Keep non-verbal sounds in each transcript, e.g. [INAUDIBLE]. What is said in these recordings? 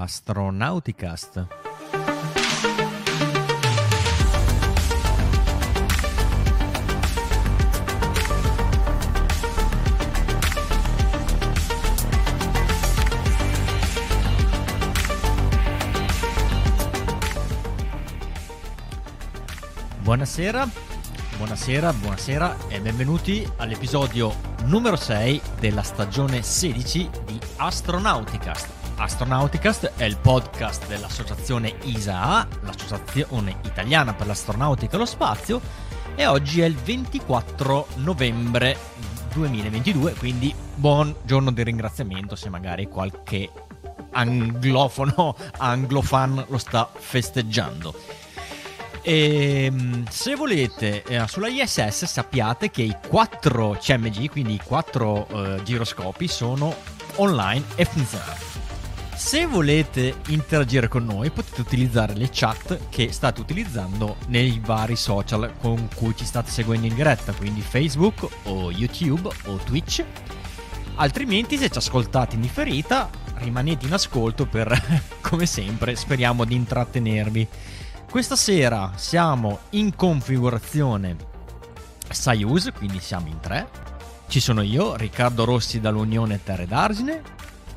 Astronauticast. Buonasera, buonasera, buonasera e benvenuti all'episodio numero 6 della stagione 16 di Astronauticast. Astronauticast è il podcast dell'associazione ISAA, l'associazione italiana per l'astronautica e lo spazio, e oggi è il 24 novembre 2022, quindi buon giorno di ringraziamento se magari qualche anglofono, anglofan lo sta festeggiando. E, ehm, se volete, eh, sulla ISS sappiate che i 4 CMG, quindi i 4 eh, giroscopi, sono online e funzionano. Se volete interagire con noi potete utilizzare le chat che state utilizzando nei vari social con cui ci state seguendo in diretta, quindi Facebook o YouTube o Twitch. Altrimenti se ci ascoltate in differita rimanete in ascolto per, [LAUGHS] come sempre, speriamo di intrattenervi. Questa sera siamo in configurazione Soyuz, quindi siamo in tre. Ci sono io, Riccardo Rossi dall'Unione Terre d'Argine,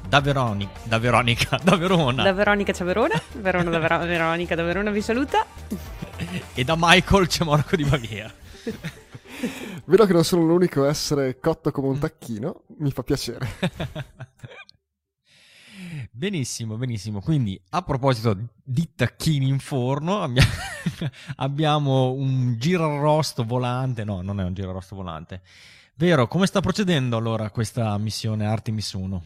da, Veroni- da Veronica, [LAUGHS] da Verona. Da Veronica c'è Verona, Verona da Ver- Veronica da Verona vi saluta. e da Michael c'è Marco di Baviera. [LAUGHS] Vedo che non sono l'unico a essere cotto come un tacchino, mi fa piacere. [LAUGHS] Benissimo, benissimo. Quindi, a proposito di tacchini in forno, abbiamo un girarrosto volante. No, non è un girarrosto volante. Vero, come sta procedendo allora questa missione Artemis 1?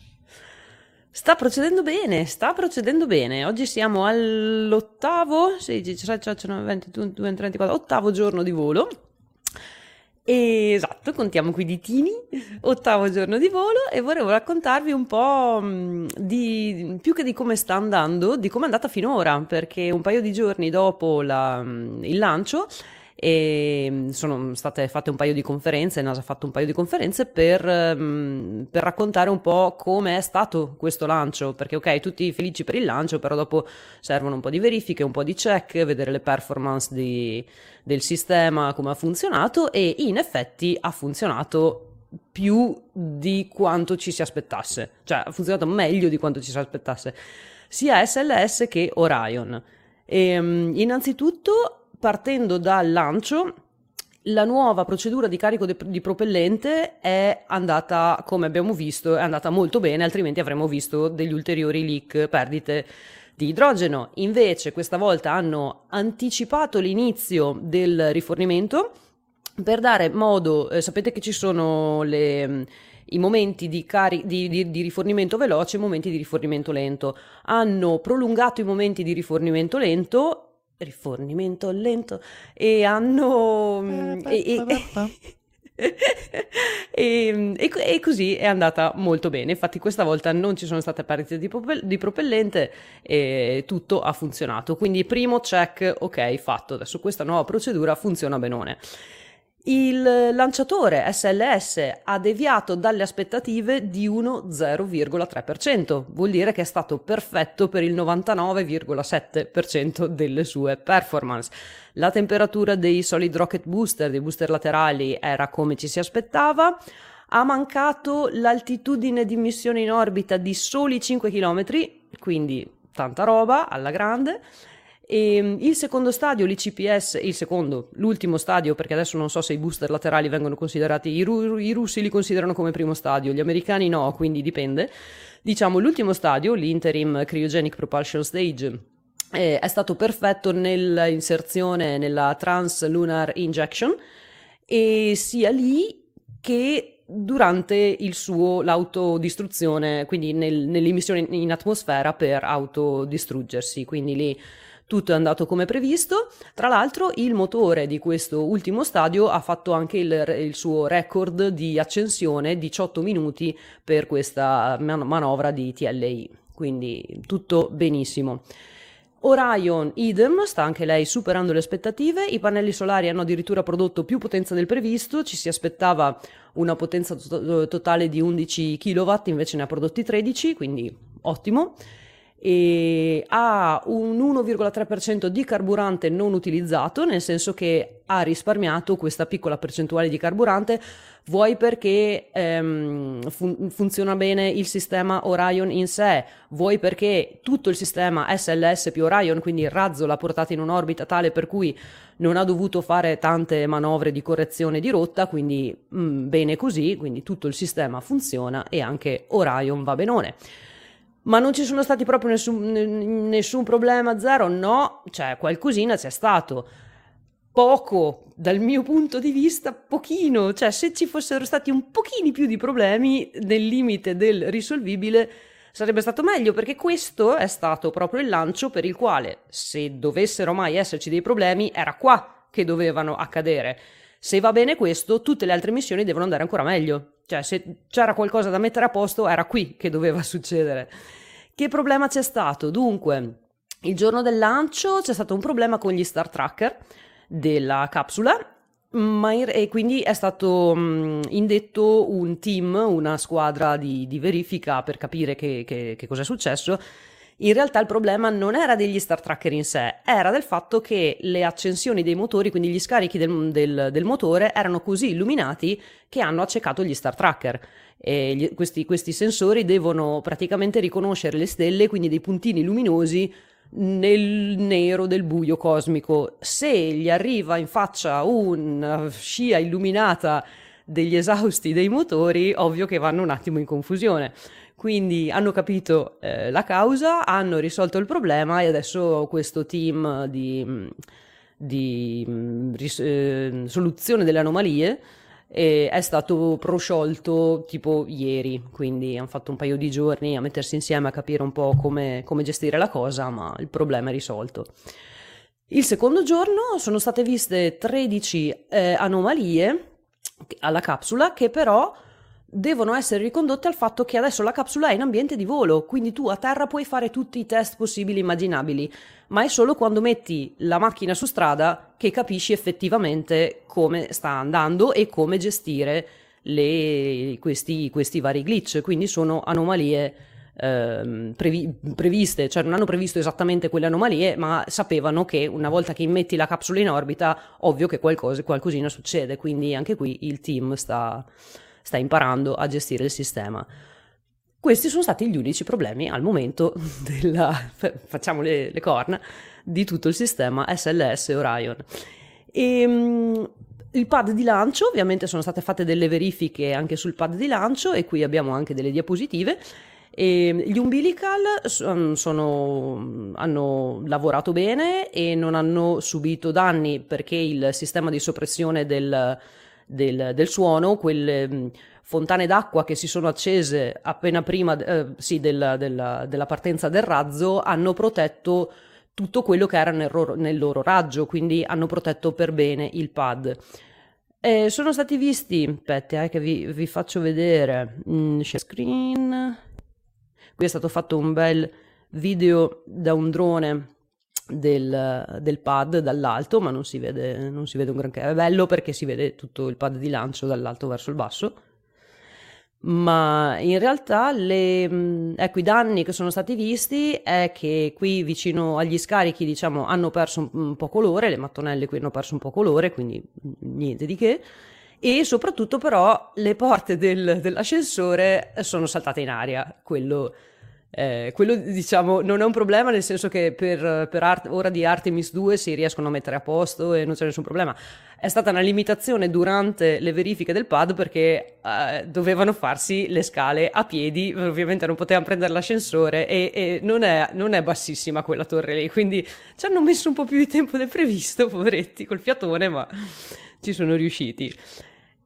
Sta procedendo bene, sta procedendo bene. Oggi siamo all'ottavo, 16, 17, 19, 20, 21, 34, ottavo giorno di volo Esatto, contiamo qui di Tini, ottavo giorno di volo e volevo raccontarvi un po' mm, di, più che di come sta andando, di come è andata finora, perché un paio di giorni dopo la, mm, il lancio e mm, sono state fatte un paio di conferenze, NASA ha fatto un paio di conferenze per, per raccontare un po' come è stato questo lancio, perché ok, tutti felici per il lancio, però dopo servono un po' di verifiche, un po' di check, vedere le performance di del sistema, come ha funzionato e in effetti ha funzionato più di quanto ci si aspettasse, cioè ha funzionato meglio di quanto ci si aspettasse, sia SLS che Orion. E, um, innanzitutto, partendo dal lancio, la nuova procedura di carico de- di propellente è andata, come abbiamo visto, è andata molto bene, altrimenti avremmo visto degli ulteriori leak, perdite di idrogeno. Invece questa volta hanno anticipato l'inizio del rifornimento per dare modo, eh, sapete che ci sono le, i momenti di, cari- di, di, di, rifornimento veloce e i momenti di rifornimento lento. Hanno prolungato i momenti di rifornimento lento. Rifornimento lento e hanno. e, e, [LAUGHS] e, e, e, così è andata molto bene. Infatti, questa volta non ci sono state perdite di, propell- di, propellente e tutto ha funzionato. Quindi, primo check, ok, fatto. Adesso questa nuova procedura funziona benone. Il lanciatore SLS ha deviato dalle aspettative di uno 0,3%, vuol dire che è stato perfetto per il 99,7% delle sue performance. La temperatura dei solid rocket booster, dei booster laterali, era come ci si aspettava. Ha mancato l'altitudine di missione in orbita di soli 5 km, quindi tanta roba alla grande. E ehm, il secondo stadio, l'ICPS, il secondo, l'ultimo stadio, perché adesso non so se i booster laterali vengono considerati, i, ru- i russi li considerano come primo stadio, gli americani no, quindi dipende. Diciamo l'ultimo stadio, l'interim cryogenic propulsion stage, eh, è stato perfetto nell'inserzione nella Trans-Lunar Injection e sia lì che durante il suo, l'autodistruzione, quindi nel, nell'emissione in atmosfera per autodistruggersi, quindi lì tutto è andato come previsto. Tra l'altro, il motore di questo ultimo stadio ha fatto anche il, il suo record di accensione 18 minuti per questa man- manovra di TLI. Quindi tutto benissimo. Orion idem, sta anche lei superando le aspettative, i pannelli solari hanno addirittura prodotto più potenza del previsto, ci si aspettava una potenza to- totale di 11 kW, invece ne ha prodotti 13, quindi ottimo. E ha un 1,3% di carburante non utilizzato, nel senso che ha risparmiato questa piccola percentuale di carburante, vuoi perché ehm, fun- funziona bene il sistema Orion in sé, vuoi perché tutto il sistema SLS più Orion, quindi il razzo l'ha portato in un'orbita tale per cui non ha dovuto fare tante manovre di correzione di rotta, quindi mh, mm, bene così, quindi tutto il sistema funziona e anche Orion va benone. Ma non ci sono stati proprio nessun, nessun problema, zero? No, cioè qualcosina c'è stato. Poco, dal mio punto di vista, pochino. Cioè, se ci fossero stati un pochino più di problemi nel limite del risolvibile, sarebbe stato meglio, perché questo è stato proprio il lancio per il quale, se dovessero mai esserci dei problemi, era qua che dovevano accadere. Se va bene questo, tutte le altre missioni devono andare ancora meglio. Cioè, se c'era qualcosa da mettere a posto, era qui che doveva [LAUGHS] succedere. Che problema c'è stato? Dunque, il giorno del lancio c'è stato un problema con gli Star Tracker della capsula e quindi è stato mh, indetto un team, una squadra di, di verifica per capire che, che, che cosa è successo in realtà il problema non era degli Star Tracker in sé, era del fatto che le accensioni dei motori, quindi gli scarichi del, del, del motore, erano così illuminati che hanno accecato gli Star Tracker. Gli, questi, questi sensori devono praticamente riconoscere le stelle, quindi dei puntini luminosi nel nero del buio cosmico. Se gli arriva in faccia una scia illuminata degli esausti dei motori, ovvio che vanno un attimo in confusione. Quindi hanno capito eh, la causa, hanno risolto il problema e adesso questo team di, di ris- eh, soluzione delle anomalie eh, è stato prosciolto tipo ieri, quindi hanno fatto un paio di giorni a mettersi insieme a capire un po' come, come gestire la cosa, ma il problema è risolto. Il secondo giorno sono state viste 13 eh, anomalie alla capsula che però devono essere ricondotte al fatto che adesso la capsula è in ambiente di volo, quindi tu a terra puoi fare tutti i test possibili e immaginabili, ma è solo quando metti la macchina su strada che capisci effettivamente come sta andando e come gestire le, questi, questi, vari glitch, quindi sono anomalie eh, previ, previste, cioè non hanno previsto esattamente quelle anomalie, ma sapevano che una volta che immetti la capsula in orbita, ovvio che qualcosa, qualcosina succede, quindi anche qui il team sta sta imparando a gestire il sistema. Questi sono stati gli unici problemi al momento [LAUGHS] della, facciamo le, le corna, di tutto il sistema SLS Orion. E, um, il pad di lancio, ovviamente sono state fatte delle verifiche anche sul pad di lancio e qui abbiamo anche delle diapositive. E gli umbilical sono, hanno lavorato bene e non hanno subito danni perché il sistema di soppressione del, del, del suono, quelle mm, fontane d'acqua che si sono accese appena prima eh, sì, della, della, della, partenza del razzo hanno protetto tutto quello che era nel, nel loro raggio, quindi hanno protetto per bene il pad. Eh, sono stati visti, aspetta eh, che vi, vi, faccio vedere, mm, screen, qui è stato fatto un bel video da un drone del, del, pad dall'alto, ma non si, vede, non si vede un granché. È bello perché si vede tutto il pad di lancio dall'alto verso il basso. Ma in realtà le, ecco, i danni che sono stati visti è che qui vicino agli scarichi diciamo, hanno perso un, un po' colore, le mattonelle qui hanno perso un po' colore, quindi niente di che e soprattutto però le porte del, dell'ascensore sono saltate in aria, quello eh, quello diciamo non è un problema nel senso che per, per art- ora di Artemis 2 si riescono a mettere a posto e non c'è nessun problema. È stata una limitazione durante le verifiche del pad perché eh, dovevano farsi le scale a piedi, ovviamente non potevano prendere l'ascensore e, e non, è, non, è, bassissima quella torre lì, quindi ci hanno messo un po' più di tempo del previsto, [LAUGHS] poveretti, col fiatone, ma ci sono riusciti.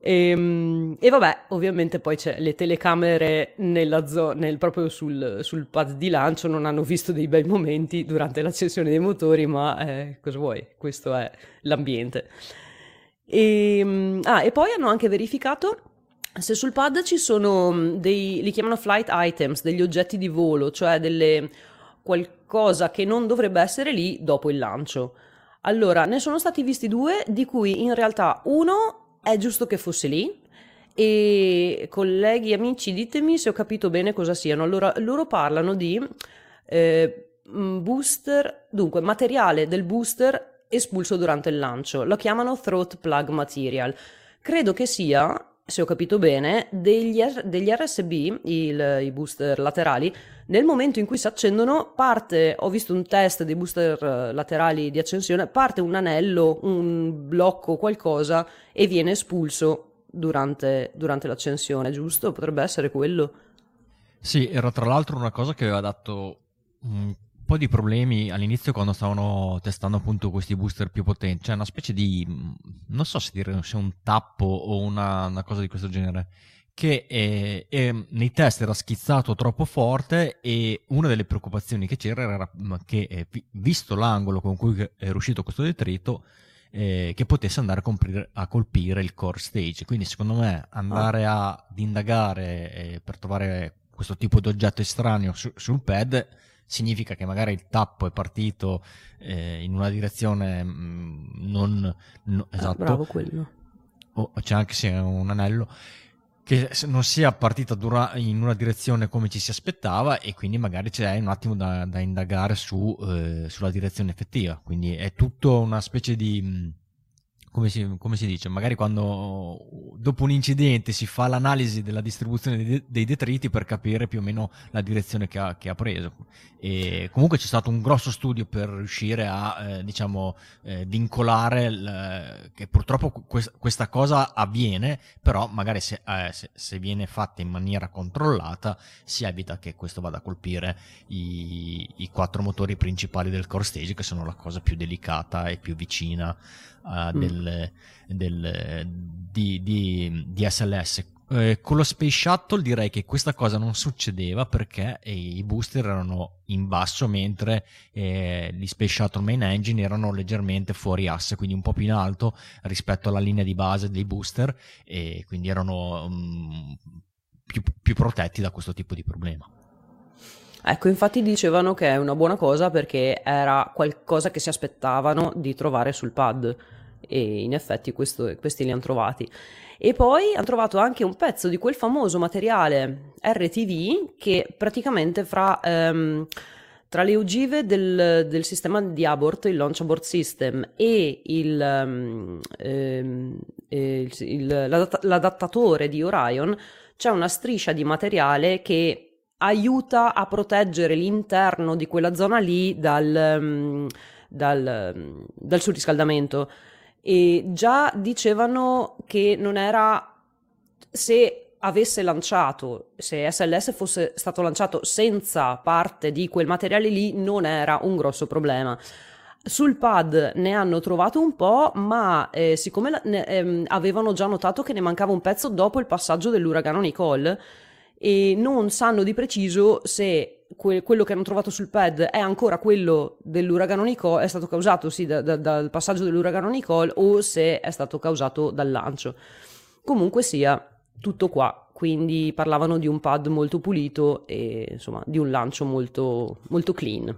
E, ehm, e, vabbè, ovviamente poi c'è le telecamere nella zo- nel, proprio sul, sul, pad di lancio non hanno visto dei bei momenti durante l'accensione dei motori, ma eh, cosa vuoi? Questo è l'ambiente. E, ehm, ah, e poi hanno anche verificato se sul pad ci sono mm, dei, li chiamano flight items, degli oggetti di volo, cioè delle, qualcosa che non dovrebbe essere lì dopo il lancio. Allora, ne sono stati visti due, di cui in realtà uno è giusto che fosse lì e colleghi, amici, ditemi se ho capito bene cosa siano. Allora, loro parlano di eh, booster, dunque materiale del booster espulso durante il lancio. Lo chiamano throat plug material. Credo che sia se ho capito bene, degli, degli RSB, il, i booster laterali, nel momento in cui si accendono, parte, ho visto un test dei booster eh, laterali di accensione, parte un anello, un blocco, qualcosa e viene espulso durante, durante l'accensione, giusto? Potrebbe essere quello. Sì, era tra l'altro una cosa che aveva dato un po' di problemi all'inizio quando stavano testando appunto questi booster più potenti, cioè una specie di, non so se dire se un tappo o una, una cosa di questo genere, che è, è, nei test era schizzato troppo forte e una delle preoccupazioni che c'era era che eh, visto l'angolo con cui è riuscito questo detrito, eh, che potesse andare a, comprire, a, colpire il core stage. Quindi secondo me andare ah. ad indagare eh, per trovare questo tipo di oggetto estraneo su, sul pad significa che magari il tappo è partito eh, in una direzione mh, mm, non, no, ah, esatto. Ah, bravo quello. O c'è anche se un anello che non sia partita in una direzione come ci si aspettava e quindi magari c'è un attimo da, da indagare su, eh, sulla direzione effettiva. Quindi è tutto una specie di mm, come si, come si, dice, magari quando dopo un incidente si fa l'analisi della distribuzione dei, dei detriti per capire più o meno la direzione che ha, che ha preso. E comunque c'è stato un grosso studio per riuscire a, eh, diciamo, eh, vincolare il, che purtroppo quest, questa cosa avviene, però magari se, eh, se, se, viene fatta in maniera controllata si evita che questo vada a colpire i, i quattro motori principali del core stage, che sono la cosa più delicata e più vicina uh, del, del, di, di, di, SLS. Eh, con lo Space Shuttle direi che questa cosa non succedeva perché eh, i booster erano in basso mentre eh, gli Space Shuttle Main Engine erano leggermente fuori asse, quindi un po' più in alto rispetto alla linea di base dei booster e quindi erano um, più, più protetti da questo tipo di problema. Ecco, infatti dicevano che è una buona cosa perché era qualcosa che si aspettavano di trovare sul pad e in effetti questo, questi li hanno trovati. E poi hanno trovato anche un pezzo di quel famoso materiale RTV che praticamente fra, ehm, tra le ogive del, del, sistema di abort, il launch abort system, e il, ehm, ehm il, il, l'adattatore di Orion c'è una striscia di materiale che aiuta a proteggere l'interno di quella zona lì dal, um, dal, um, dal surriscaldamento. E già dicevano che non era se avesse lanciato, se SLS fosse stato lanciato senza parte di quel materiale lì, non era un grosso problema. Sul pad ne hanno trovato un po', ma eh, siccome ne, ehm, avevano già notato che ne mancava un pezzo dopo il passaggio dell'uragano Nicole, e non sanno di preciso se que- quello che hanno trovato sul pad è ancora quello dell'uragano Nicole, è stato causato sì da- da- dal passaggio dell'uragano Nicole o se è stato causato dal lancio. Comunque sia, tutto qua, quindi parlavano di un pad molto pulito e insomma di un lancio molto, molto clean.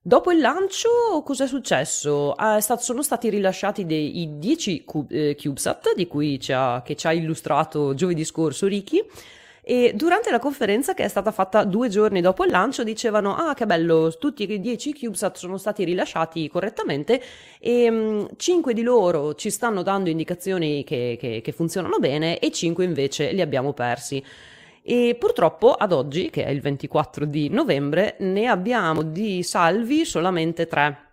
Dopo il lancio, cosa è successo? Ah, stato, sono stati rilasciati dei, i 10 cub, eh, CubeSat di cui ci ha, ci ha illustrato giovedì scorso Ricky e durante la conferenza che è stata fatta due giorni dopo il lancio dicevano ah che bello tutti i 10 CubeSat sono stati rilasciati correttamente e mh, 5 di loro ci stanno dando indicazioni che, che, che funzionano bene e 5 invece li abbiamo persi e purtroppo ad oggi, che è il 24 di novembre, ne abbiamo di salvi solamente 3.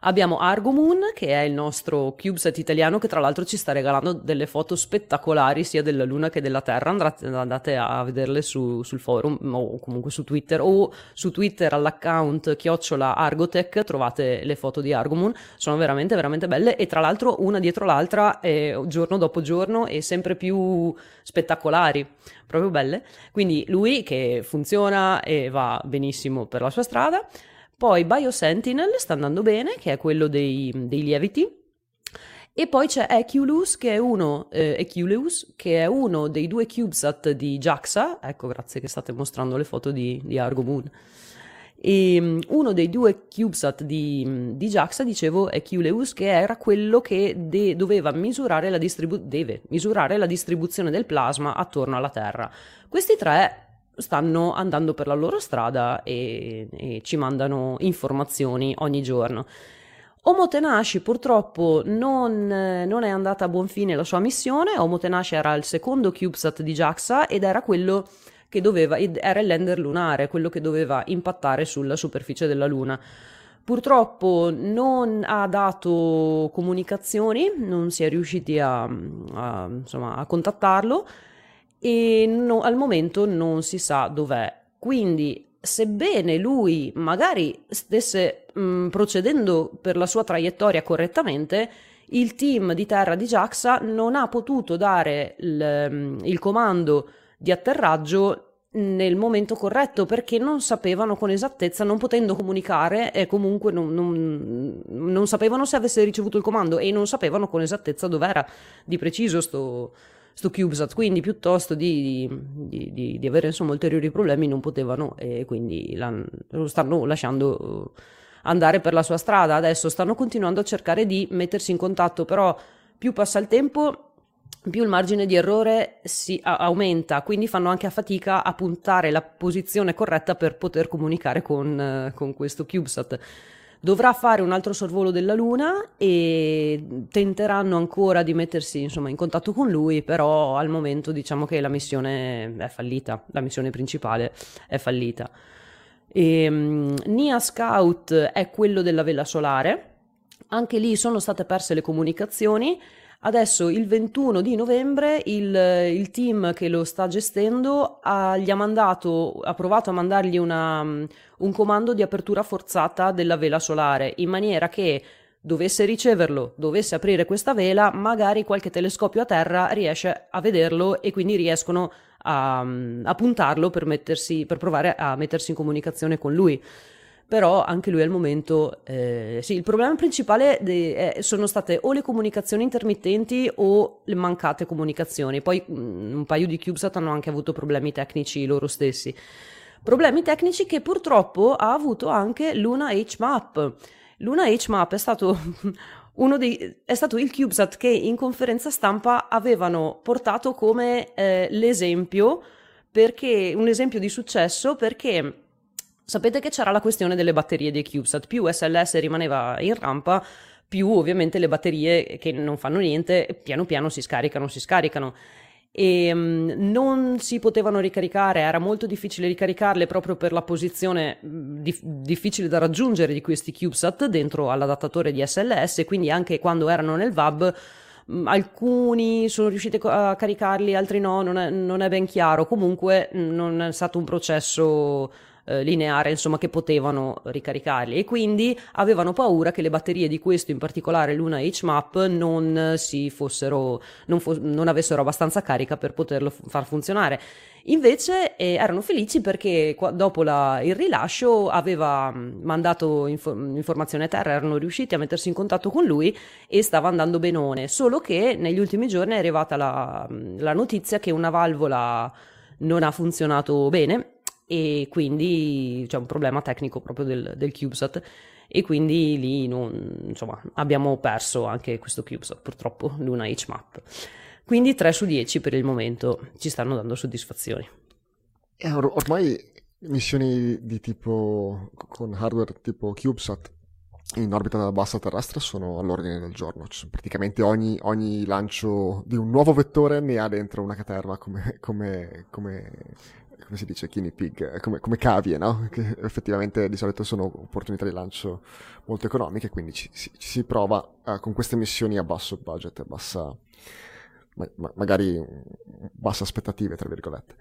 Abbiamo Argomoon, che è il nostro CubeSat italiano, che tra l'altro ci sta regalando delle foto spettacolari sia della Luna che della Terra. Andate, andate a vederle su, sul forum o comunque su Twitter o su Twitter all'account chiocciola Argotech trovate le foto di Argomoon. Sono veramente, veramente belle e tra l'altro una dietro l'altra, eh, giorno dopo giorno e sempre più spettacolari proprio belle. Quindi lui che funziona e va benissimo per la sua strada. Poi BioSentinel sta andando bene, che è quello dei, dei lieviti. E poi c'è Eculus, che è uno, eh, Eculus, che è uno dei due CubeSat di JAXA. Ecco, grazie che state mostrando le foto di, di Argo Moon. E um, uno dei due CubeSat di, di JAXA, dicevo, è Culeus, che era quello che de- doveva misurare la, distribu- deve misurare la distribuzione del plasma attorno alla Terra. Questi tre stanno andando per la loro strada e, e ci mandano informazioni ogni giorno. Omotenashi purtroppo non, non, è andata a buon fine la sua missione. Omotenashi era il secondo CubeSat di JAXA ed era quello che doveva, era il lander lunare, quello che doveva impattare sulla superficie della Luna. Purtroppo non ha dato comunicazioni, non si è riusciti a, a, insomma, a contattarlo e no, al momento non si sa dov'è. Quindi sebbene lui magari stesse mh, mm, procedendo per la sua traiettoria correttamente, il team di terra di JAXA non ha potuto dare il, mm, il comando di atterraggio nel momento corretto perché non sapevano con esattezza, non potendo comunicare e comunque non, non, non sapevano se avesse ricevuto il comando e non sapevano con esattezza dov'era di preciso sto, sto CubeSat, quindi piuttosto di, di, di, di, avere insomma ulteriori problemi non potevano e quindi lo stanno lasciando andare per la sua strada. Adesso stanno continuando a cercare di mettersi in contatto, però più passa il tempo più il margine di errore si a- aumenta, quindi fanno anche a fatica a puntare la posizione corretta per poter comunicare con, con questo CubeSat dovrà fare un altro sorvolo della Luna e tenteranno ancora di mettersi insomma, in contatto con lui, però al momento diciamo che la missione è fallita, la missione principale è fallita. E, um, Nia Scout è quello della vela solare, anche lì sono state perse le comunicazioni Adesso il 21 di novembre il, il team che lo sta gestendo ha, gli ha, mandato, ha provato a mandargli una, un comando di apertura forzata della vela solare in maniera che dovesse riceverlo, dovesse aprire questa vela, magari qualche telescopio a terra riesce a vederlo e quindi riescono a, a puntarlo per, mettersi, per provare a mettersi in comunicazione con lui però anche lui al momento eh, sì, il problema principale de- eh, sono state o le comunicazioni intermittenti o le mancate comunicazioni. Poi mh, mm, un paio di CubeSat hanno anche avuto problemi tecnici loro stessi. Problemi tecnici che purtroppo ha avuto anche Luna HMAP. Luna HMAP è stato [LAUGHS] uno dei, è stato il CubeSat che in conferenza stampa avevano portato come eh, l'esempio perché un esempio di successo perché Sapete che c'era la questione delle batterie dei CubeSat, più SLS rimaneva in rampa, più ovviamente le batterie che non fanno niente piano piano si scaricano, si scaricano. E um, non si potevano ricaricare, era molto difficile ricaricarle proprio per la posizione dif- difficile da raggiungere di questi CubeSat dentro all'adattatore di SLS, quindi anche quando erano nel VAB alcuni sono riusciti a caricarli, altri no, non è, non è ben chiaro, comunque non è stato un processo eh, lineare, insomma, che potevano ricaricarli e quindi avevano paura che le batterie di questo, in particolare l'una HMAP, non si fossero, non, fo- non avessero abbastanza carica per poterlo f- far funzionare. Invece eh, erano felici perché qua, dopo la, il rilascio aveva mandato info- informazione a terra, erano riusciti a mettersi in contatto con lui e stava andando benone, solo che negli ultimi giorni è arrivata la, la notizia che una valvola non ha funzionato bene e quindi c'è un problema tecnico proprio del, del CubeSat e quindi lì non, insomma, abbiamo perso anche questo CubeSat, purtroppo Luna HMAP. Quindi 3 su 10 per il momento ci stanno dando soddisfazioni. Eh, or- ormai missioni di tipo con hardware tipo CubeSat in orbita bassa terrestre sono all'ordine del giorno. Cioè, praticamente ogni, ogni, lancio di un nuovo vettore ne ha dentro una caterva come, come, come come si dice, guinea pig, eh, come, come cavie, no? Che effettivamente di solito sono opportunità di lancio molto economiche, quindi ci, ci, ci si prova uh, con queste missioni a basso budget, a bassa, ma, ma, magari basse aspettative, tra virgolette.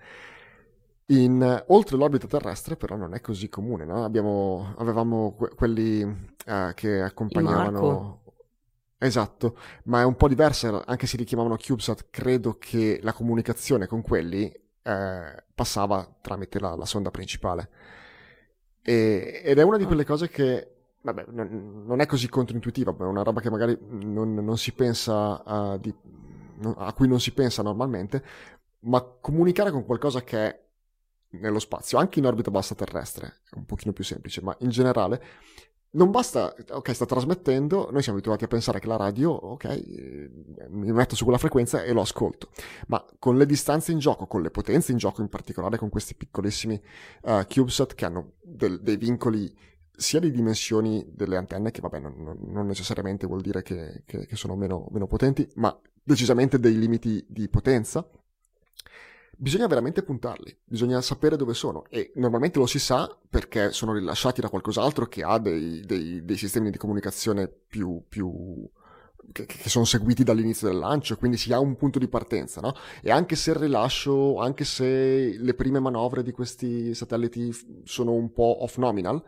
In, uh, oltre l'orbita terrestre però non è così comune, no? Abbiamo, avevamo que- quelli uh, che accompagnavano... Esatto, ma è un po' diversa, anche se li chiamavano CubeSat, credo che la comunicazione con quelli eh, passava tramite la, la sonda principale. E, ed è una di quelle cose che vabbè, non, non, è così controintuitiva, è una roba che magari non, non si pensa a, di, a cui non si pensa normalmente, ma comunicare con qualcosa che è nello spazio, anche in orbita bassa terrestre, è un pochino più semplice, ma in generale non basta, ok, sta trasmettendo, noi siamo abituati a pensare che la radio, ok, eh, mi metto su quella frequenza e lo ascolto, ma con le distanze in gioco, con le potenze in gioco, in particolare con questi piccolissimi uh, CubeSat che hanno del, dei vincoli sia di dimensioni delle antenne, che vabbè non, non necessariamente vuol dire che, che, che sono meno, meno potenti, ma decisamente dei limiti di potenza, bisogna veramente puntarli, bisogna sapere dove sono e normalmente lo si sa perché sono rilasciati da qualcos'altro che ha dei, dei, dei sistemi di comunicazione più, più che, che, sono seguiti dall'inizio del lancio, quindi si ha un punto di partenza, no? E anche se il rilascio, anche se le prime manovre di questi satelliti sono un po' off nominal,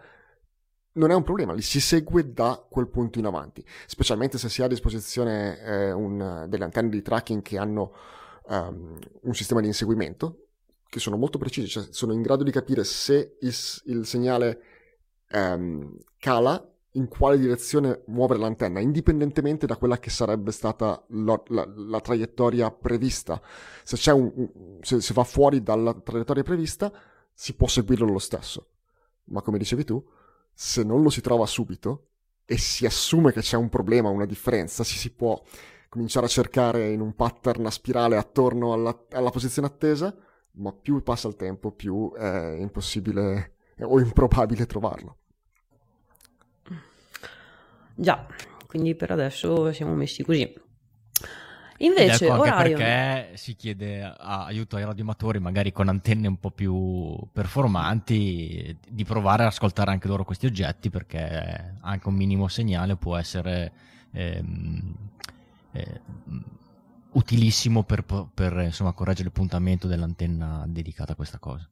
non è un problema, li si segue da quel punto in avanti, specialmente se si ha a disposizione eh, un, delle antenne di tracking che hanno um, un sistema di inseguimento che sono molto precisi, cioè sono in grado di capire se il, il segnale um, cala, in quale direzione muovere l'antenna, indipendentemente da quella che sarebbe stata la, la, la traiettoria prevista. Se, un, se, se va fuori dalla traiettoria prevista, si può seguirlo lo stesso. Ma come dicevi tu, se non lo si trova subito e si assume che c'è un problema, una differenza, si, si può cominciare a cercare in un pattern a spirale attorno alla, alla posizione attesa, ma più passa il tempo, più è impossibile o improbabile trovarlo. Già, quindi per adesso siamo messi così. Invece, ecco anche Orion... perché si chiede aiuto ai radioamatori, magari con antenne un po' più performanti, di provare ad ascoltare anche loro questi oggetti, perché anche un minimo segnale può essere ehm, eh, utilissimo per, per insomma, correggere il puntamento dell'antenna dedicata a questa cosa.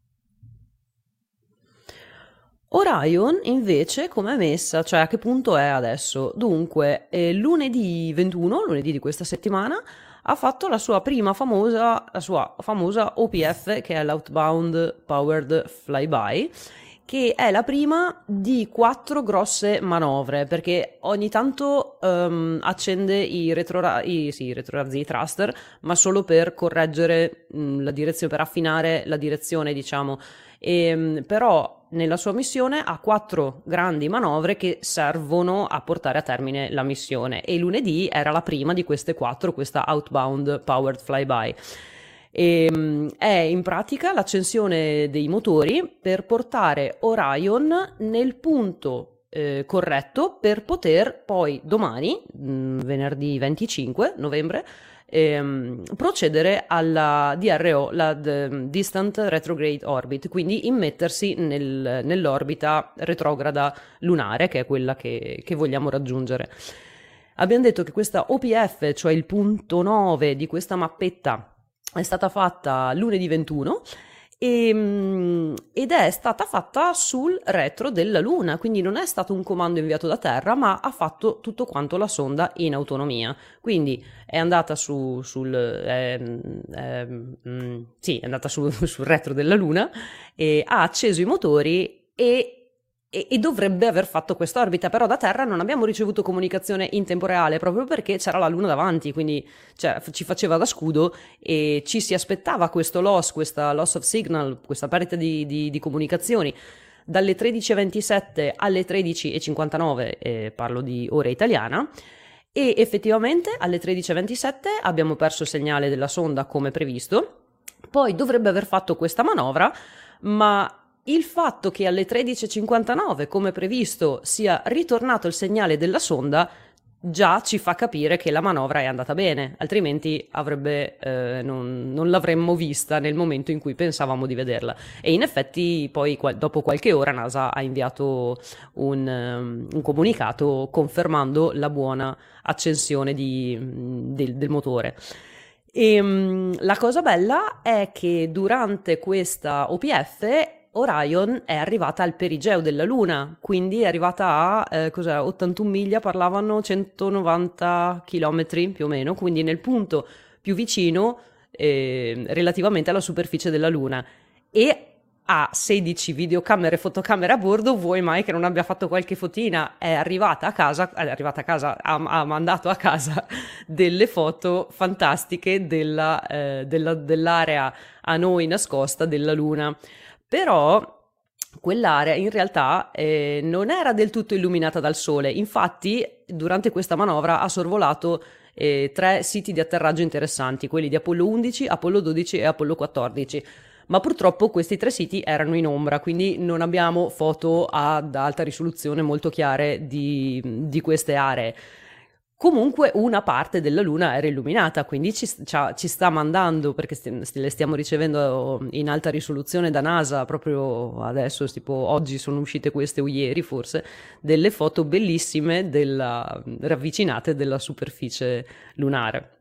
Orion invece come è messa, cioè a che punto è adesso? Dunque, eh, lunedì 21, lunedì di questa settimana, ha fatto la sua prima famosa, sua famosa OPF che è l'Outbound Powered Flyby che è la prima di quattro grosse manovre, perché ogni tanto um, accende i, retrora- i, sì, retrorazzi, i thruster, ma solo per correggere mh, la direzione, per affinare la direzione, diciamo. E, mh, però nella sua missione ha quattro grandi manovre che servono a portare a termine la missione e lunedì era la prima di queste quattro, questa Outbound Powered Flyby. E, ehm, è in pratica l'accensione dei motori per portare Orion nel punto eh, corretto per poter poi domani, mh, mm, venerdì 25 novembre, ehm, procedere alla DRO, la Distant Retrograde Orbit, quindi immettersi nel, nell'orbita retrograda lunare, che è quella che, che vogliamo raggiungere. Abbiamo detto che questa OPF, cioè il punto 9 di questa mappetta, è stata fatta lunedì 21 e, ehm, ed è stata fatta sul retro della Luna, quindi non è stato un comando inviato da terra, ma ha fatto tutto quanto la sonda in autonomia. Quindi è andata su, sul, eh, eh, sì, è andata su, [LAUGHS] sul retro della Luna ha acceso i motori e e, e, dovrebbe aver fatto quest'orbita, però da Terra non abbiamo ricevuto comunicazione in tempo reale proprio perché c'era la Luna davanti, quindi cioè, ci faceva da scudo e ci si aspettava questo loss, questa loss of signal, questa perdita di, di, di comunicazioni. Dalle 13.27 alle 13.59, eh, parlo di ora italiana, e effettivamente alle 13.27 abbiamo perso il segnale della sonda come previsto, poi dovrebbe aver fatto questa manovra, ma il fatto che alle 13.59, come previsto, sia ritornato il segnale della sonda già ci fa capire che la manovra è andata bene, altrimenti avrebbe, eh, non, non, l'avremmo vista nel momento in cui pensavamo di vederla. E in effetti poi qual- dopo qualche ora NASA ha inviato un, um, un comunicato confermando la buona accensione di, del, del motore. E, um, la cosa bella è che durante questa OPF Orion è arrivata al perigeo della Luna, quindi è arrivata a eh, 81 miglia, parlavano 190 km più o meno, quindi nel punto più vicino eh, relativamente alla superficie della Luna. E ha 16 videocamere e fotocamere a bordo, vuoi mai che non abbia fatto qualche fotina? È arrivata a casa, è arrivata a casa, ha, ha mandato a casa [LAUGHS] delle foto fantastiche della, eh, della, dell'area a noi nascosta della Luna. Però quell'area in realtà eh, non era del tutto illuminata dal sole. Infatti, durante questa manovra ha sorvolato eh, tre siti di atterraggio interessanti, quelli di Apollo 11, Apollo 12 e Apollo 14. Ma purtroppo questi tre siti erano in ombra, quindi non abbiamo foto ad alta risoluzione molto chiare di, di queste aree. Comunque una parte della Luna era illuminata, quindi ci, ci sta mandando, perché st- le stiamo ricevendo in alta risoluzione da NASA proprio adesso, tipo oggi sono uscite queste o ieri forse, delle foto bellissime della, ravvicinate della superficie lunare.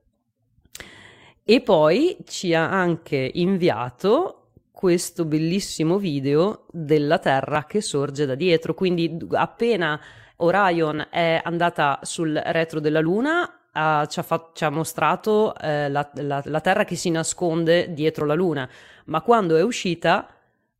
E poi ci ha anche inviato questo bellissimo video della Terra che sorge da dietro, quindi appena Orion è andata sul retro della Luna, Uh, ci, ha fatto, ci, ha mostrato uh, la, la, la, Terra che si nasconde dietro la Luna, ma quando è uscita,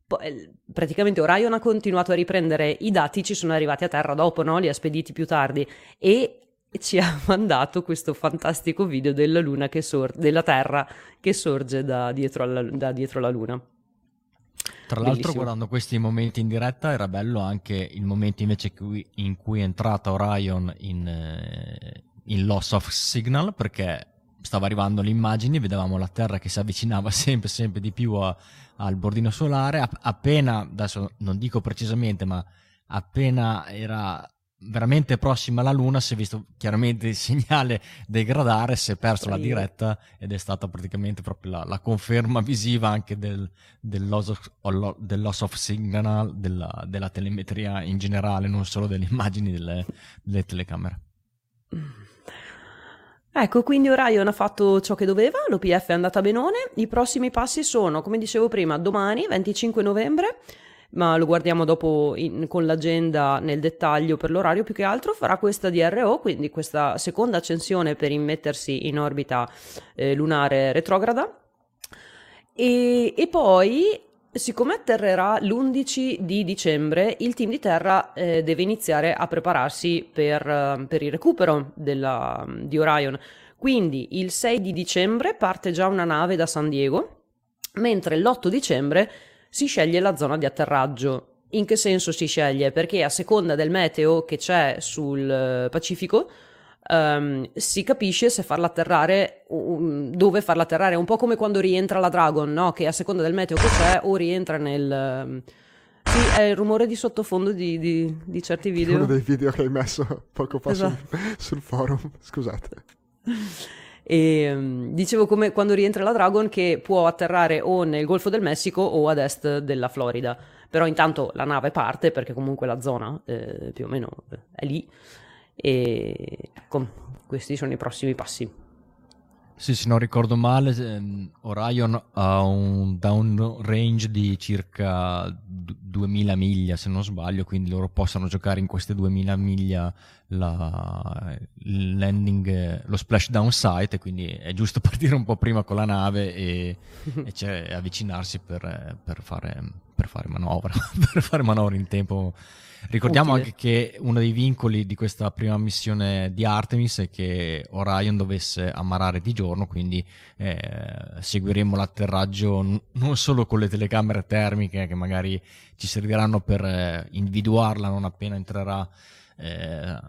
po- eh, praticamente Orion ha continuato a riprendere i dati, ci sono arrivati a Terra dopo, no? li ha spediti più tardi e ci ha [LAUGHS] mandato questo fantastico video della Luna che sor- della Terra che sorge da dietro, alla, da dietro la Luna. Tra l'altro, Bellissimo. guardando questi momenti in diretta, era bello anche il momento invece in cui è entrata Orion in, eh, in loss of signal, perché stava arrivando le immagini, vedevamo la Terra che si avvicinava [LAUGHS] sempre, sempre di più a, al bordino solare. Appena, adesso non dico precisamente, ma appena era veramente prossima alla Luna si è visto chiaramente il segnale degradare, si è perso la diretta ed è stata praticamente proprio la, la conferma visiva anche del, del, loss of, del loss of signal della, della, telemetria in generale, non solo delle immagini delle, delle telecamere. Ecco, quindi Orion ha fatto ciò che doveva, l'OPF è andata benone, i prossimi passi sono, come dicevo prima, domani 25 novembre ma lo guardiamo dopo in, con l'agenda nel dettaglio per l'orario più che altro, farà questa DRO, quindi questa seconda accensione per immettersi in orbita eh, lunare retrograda. E, e, poi, siccome atterrerà l'11 di dicembre, il team di Terra eh, deve iniziare a prepararsi per, per il recupero della, di Orion. Quindi il 6 di dicembre parte già una nave da San Diego, mentre l'8 dicembre si sceglie la zona di atterraggio. In che senso si sceglie? Perché a seconda del meteo che c'è sul eh, Pacifico, um, si capisce se farla atterrare, um, dove farla atterrare. È un po' come quando rientra la Dragon, no? Che a seconda del meteo che c'è o rientra nel... Um, sì, è il rumore di sottofondo di, di, di certi video. Uno dei video che hai messo poco fa esatto. sul, [LAUGHS] sul forum, scusate. [LAUGHS] E um, dicevo come quando rientra la Dragon che può atterrare o nel Golfo del Messico o ad est della Florida. Però intanto la nave parte perché comunque la zona eh, più o meno è lì. E com- questi sono i prossimi passi. Sì, se non ricordo male, ehm, Orion ha un down range di circa 2000 miglia, se non sbaglio, quindi loro possono giocare in queste 2000 miglia la, il landing, lo splashdown site, quindi è giusto [LAUGHS] partire un po' prima con la nave e, [LAUGHS] e cioè, avvicinarsi per, per, fare, per fare manovra, [LAUGHS] per fare manovra in tempo Ricordiamo Utile. anche che uno dei vincoli di questa prima missione di Artemis è che Orion dovesse ammarare di giorno, quindi eh, seguiremo l'atterraggio n- non solo con le telecamere termiche che magari ci serviranno per eh, individuarla non appena entrerà eh,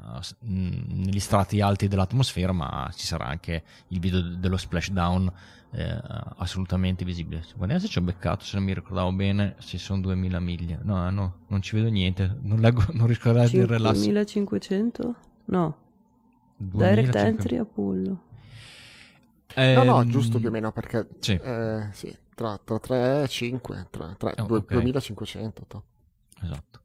negli strati alti dell'atmosfera, ma ci sarà anche il video dello splashdown eh, assolutamente visibile. Guardiamo se ci ho beccato, se non mi ricordavo bene, se sono 2000 miglia. No, no, non ci vedo niente. Non, leggo, [LAUGHS] non riesco a leggere il 2500? No. 2000, Direct entry Apollo. Eh, no, no, giusto più o meno perché sì, eh, sì tra, tra 3 e 5, tra, tra oh, 2500. To. Esatto.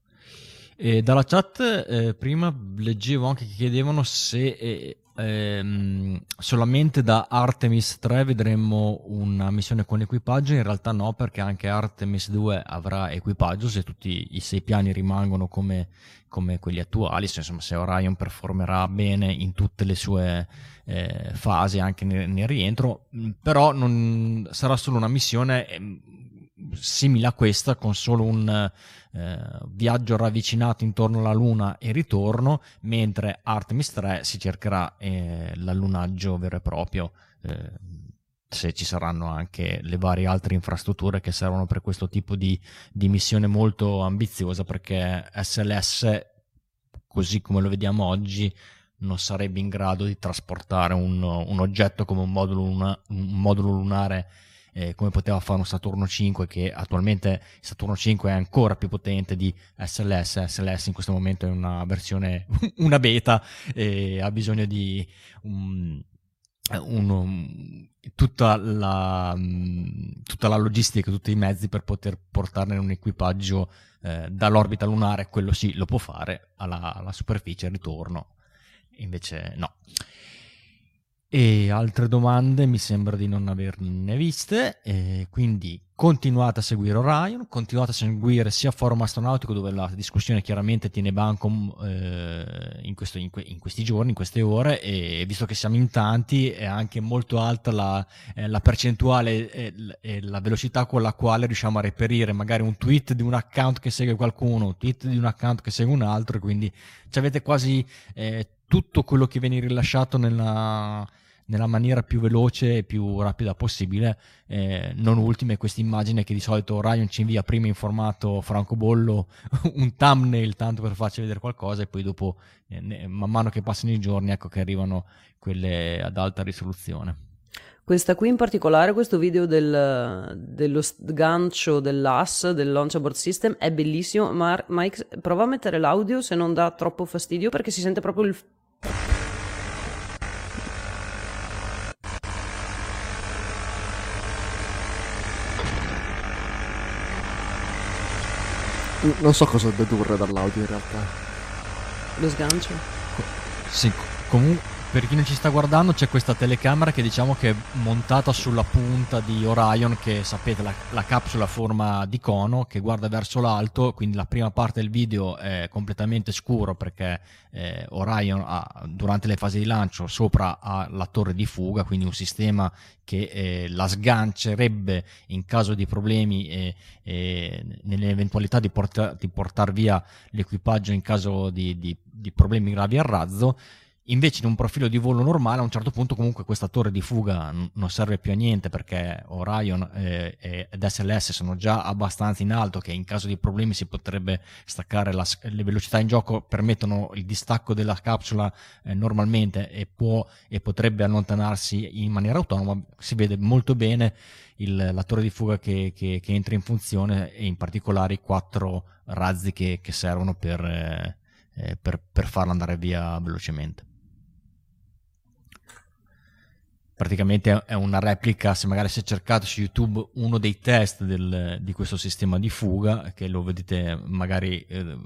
E dalla chat eh, prima leggevo anche che chiedevano se eh, ehm, solamente da Artemis 3 vedremo una missione con equipaggio, in realtà no perché anche Artemis 2 avrà equipaggio se tutti i sei piani rimangono come, come quelli attuali, se, insomma, se Orion performerà bene in tutte le sue eh, fasi anche nel, nel rientro, però non, sarà solo una missione ehm, simile a questa con solo un eh, viaggio ravvicinato intorno alla Luna e ritorno, mentre Artemis 3 si cercherà eh, l'allunaggio vero e proprio. Eh, se ci saranno anche le varie altre infrastrutture che servono per questo tipo di, di missione molto ambiziosa perché SLS così come lo vediamo oggi non sarebbe in grado di trasportare un, un oggetto come un modulo, luna, un modulo lunare eh, come poteva fare un Saturno 5 che attualmente Saturno 5 è ancora più potente di SLS SLS in questo momento è una versione [LAUGHS] una beta e ha bisogno di un, un, un, tutta, la, tutta la logistica tutti i mezzi per poter portarne un equipaggio eh, dall'orbita lunare. Quello sì lo può fare alla, alla superficie ritorno. Invece no e altre domande mi sembra di non averne viste, e quindi continuate a seguire Orion, continuate a seguire sia Forum Astronautico dove la discussione chiaramente tiene banco eh, in, questo, in, que, in, questi giorni, in queste ore e visto che siamo in tanti è anche molto alta la, eh, la percentuale e, e, la velocità con la quale riusciamo a reperire magari un tweet di un account che segue qualcuno, un tweet di un account che segue un altro, quindi avete quasi eh, tutto quello che viene rilasciato nella nella maniera più veloce e più rapida possibile. Eh, non ultime questa immagine che di solito Ryan ci invia prima in formato francobollo [LAUGHS] un thumbnail tanto per farci vedere qualcosa e poi dopo eh, ne, man mano che passano i giorni ecco che arrivano quelle ad alta risoluzione. Questa qui in particolare, questo video del, dello sgancio dell'AS, del Launchable System, è bellissimo. Ma Mike, prova a mettere l'audio se non dà troppo fastidio perché si sente proprio il Non so cosa dedurre dall'audio in realtà. Lo sgancio? Sì, comunque per chi non ci sta guardando c'è questa telecamera che diciamo che è montata sulla punta di Orion che sapete la, la capsula a forma di cono che guarda verso l'alto quindi la prima parte del video è completamente scuro perché eh, Orion ha, durante le fasi di lancio sopra ha la torre di fuga quindi un sistema che eh, la sgancerebbe in caso di problemi e, e nell'eventualità di, porta, di portare via l'equipaggio in caso di, di, di problemi gravi al razzo Invece in un profilo di volo normale a un certo punto comunque questa torre di fuga non serve più a niente perché Orion eh, ed SLS sono già abbastanza in alto che in caso di problemi si potrebbe staccare la, le velocità in gioco permettono il distacco della capsula eh, normalmente e, può, e potrebbe allontanarsi in maniera autonoma. Si vede molto bene il, la torre di fuga che, che, che, entra in funzione e in particolare i quattro razzi che, che servono per, eh, eh per, per farla andare via velocemente praticamente è una replica, se magari si è cercato su YouTube uno dei test del, di questo sistema di fuga, che lo vedete magari eh,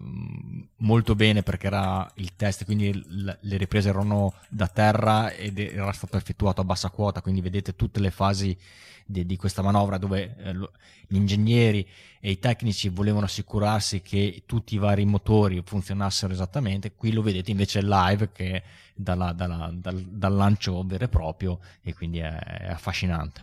molto bene perché era il test, quindi l- le riprese erano da terra ed era stato effettuato a bassa quota, quindi vedete tutte le fasi di, di questa manovra dove eh, lo, gli ingegneri e i tecnici volevano assicurarsi che tutti i vari motori funzionassero esattamente, qui lo vedete invece live che dalla, dalla, dal, dal, lancio vero e proprio e quindi è, è affascinante.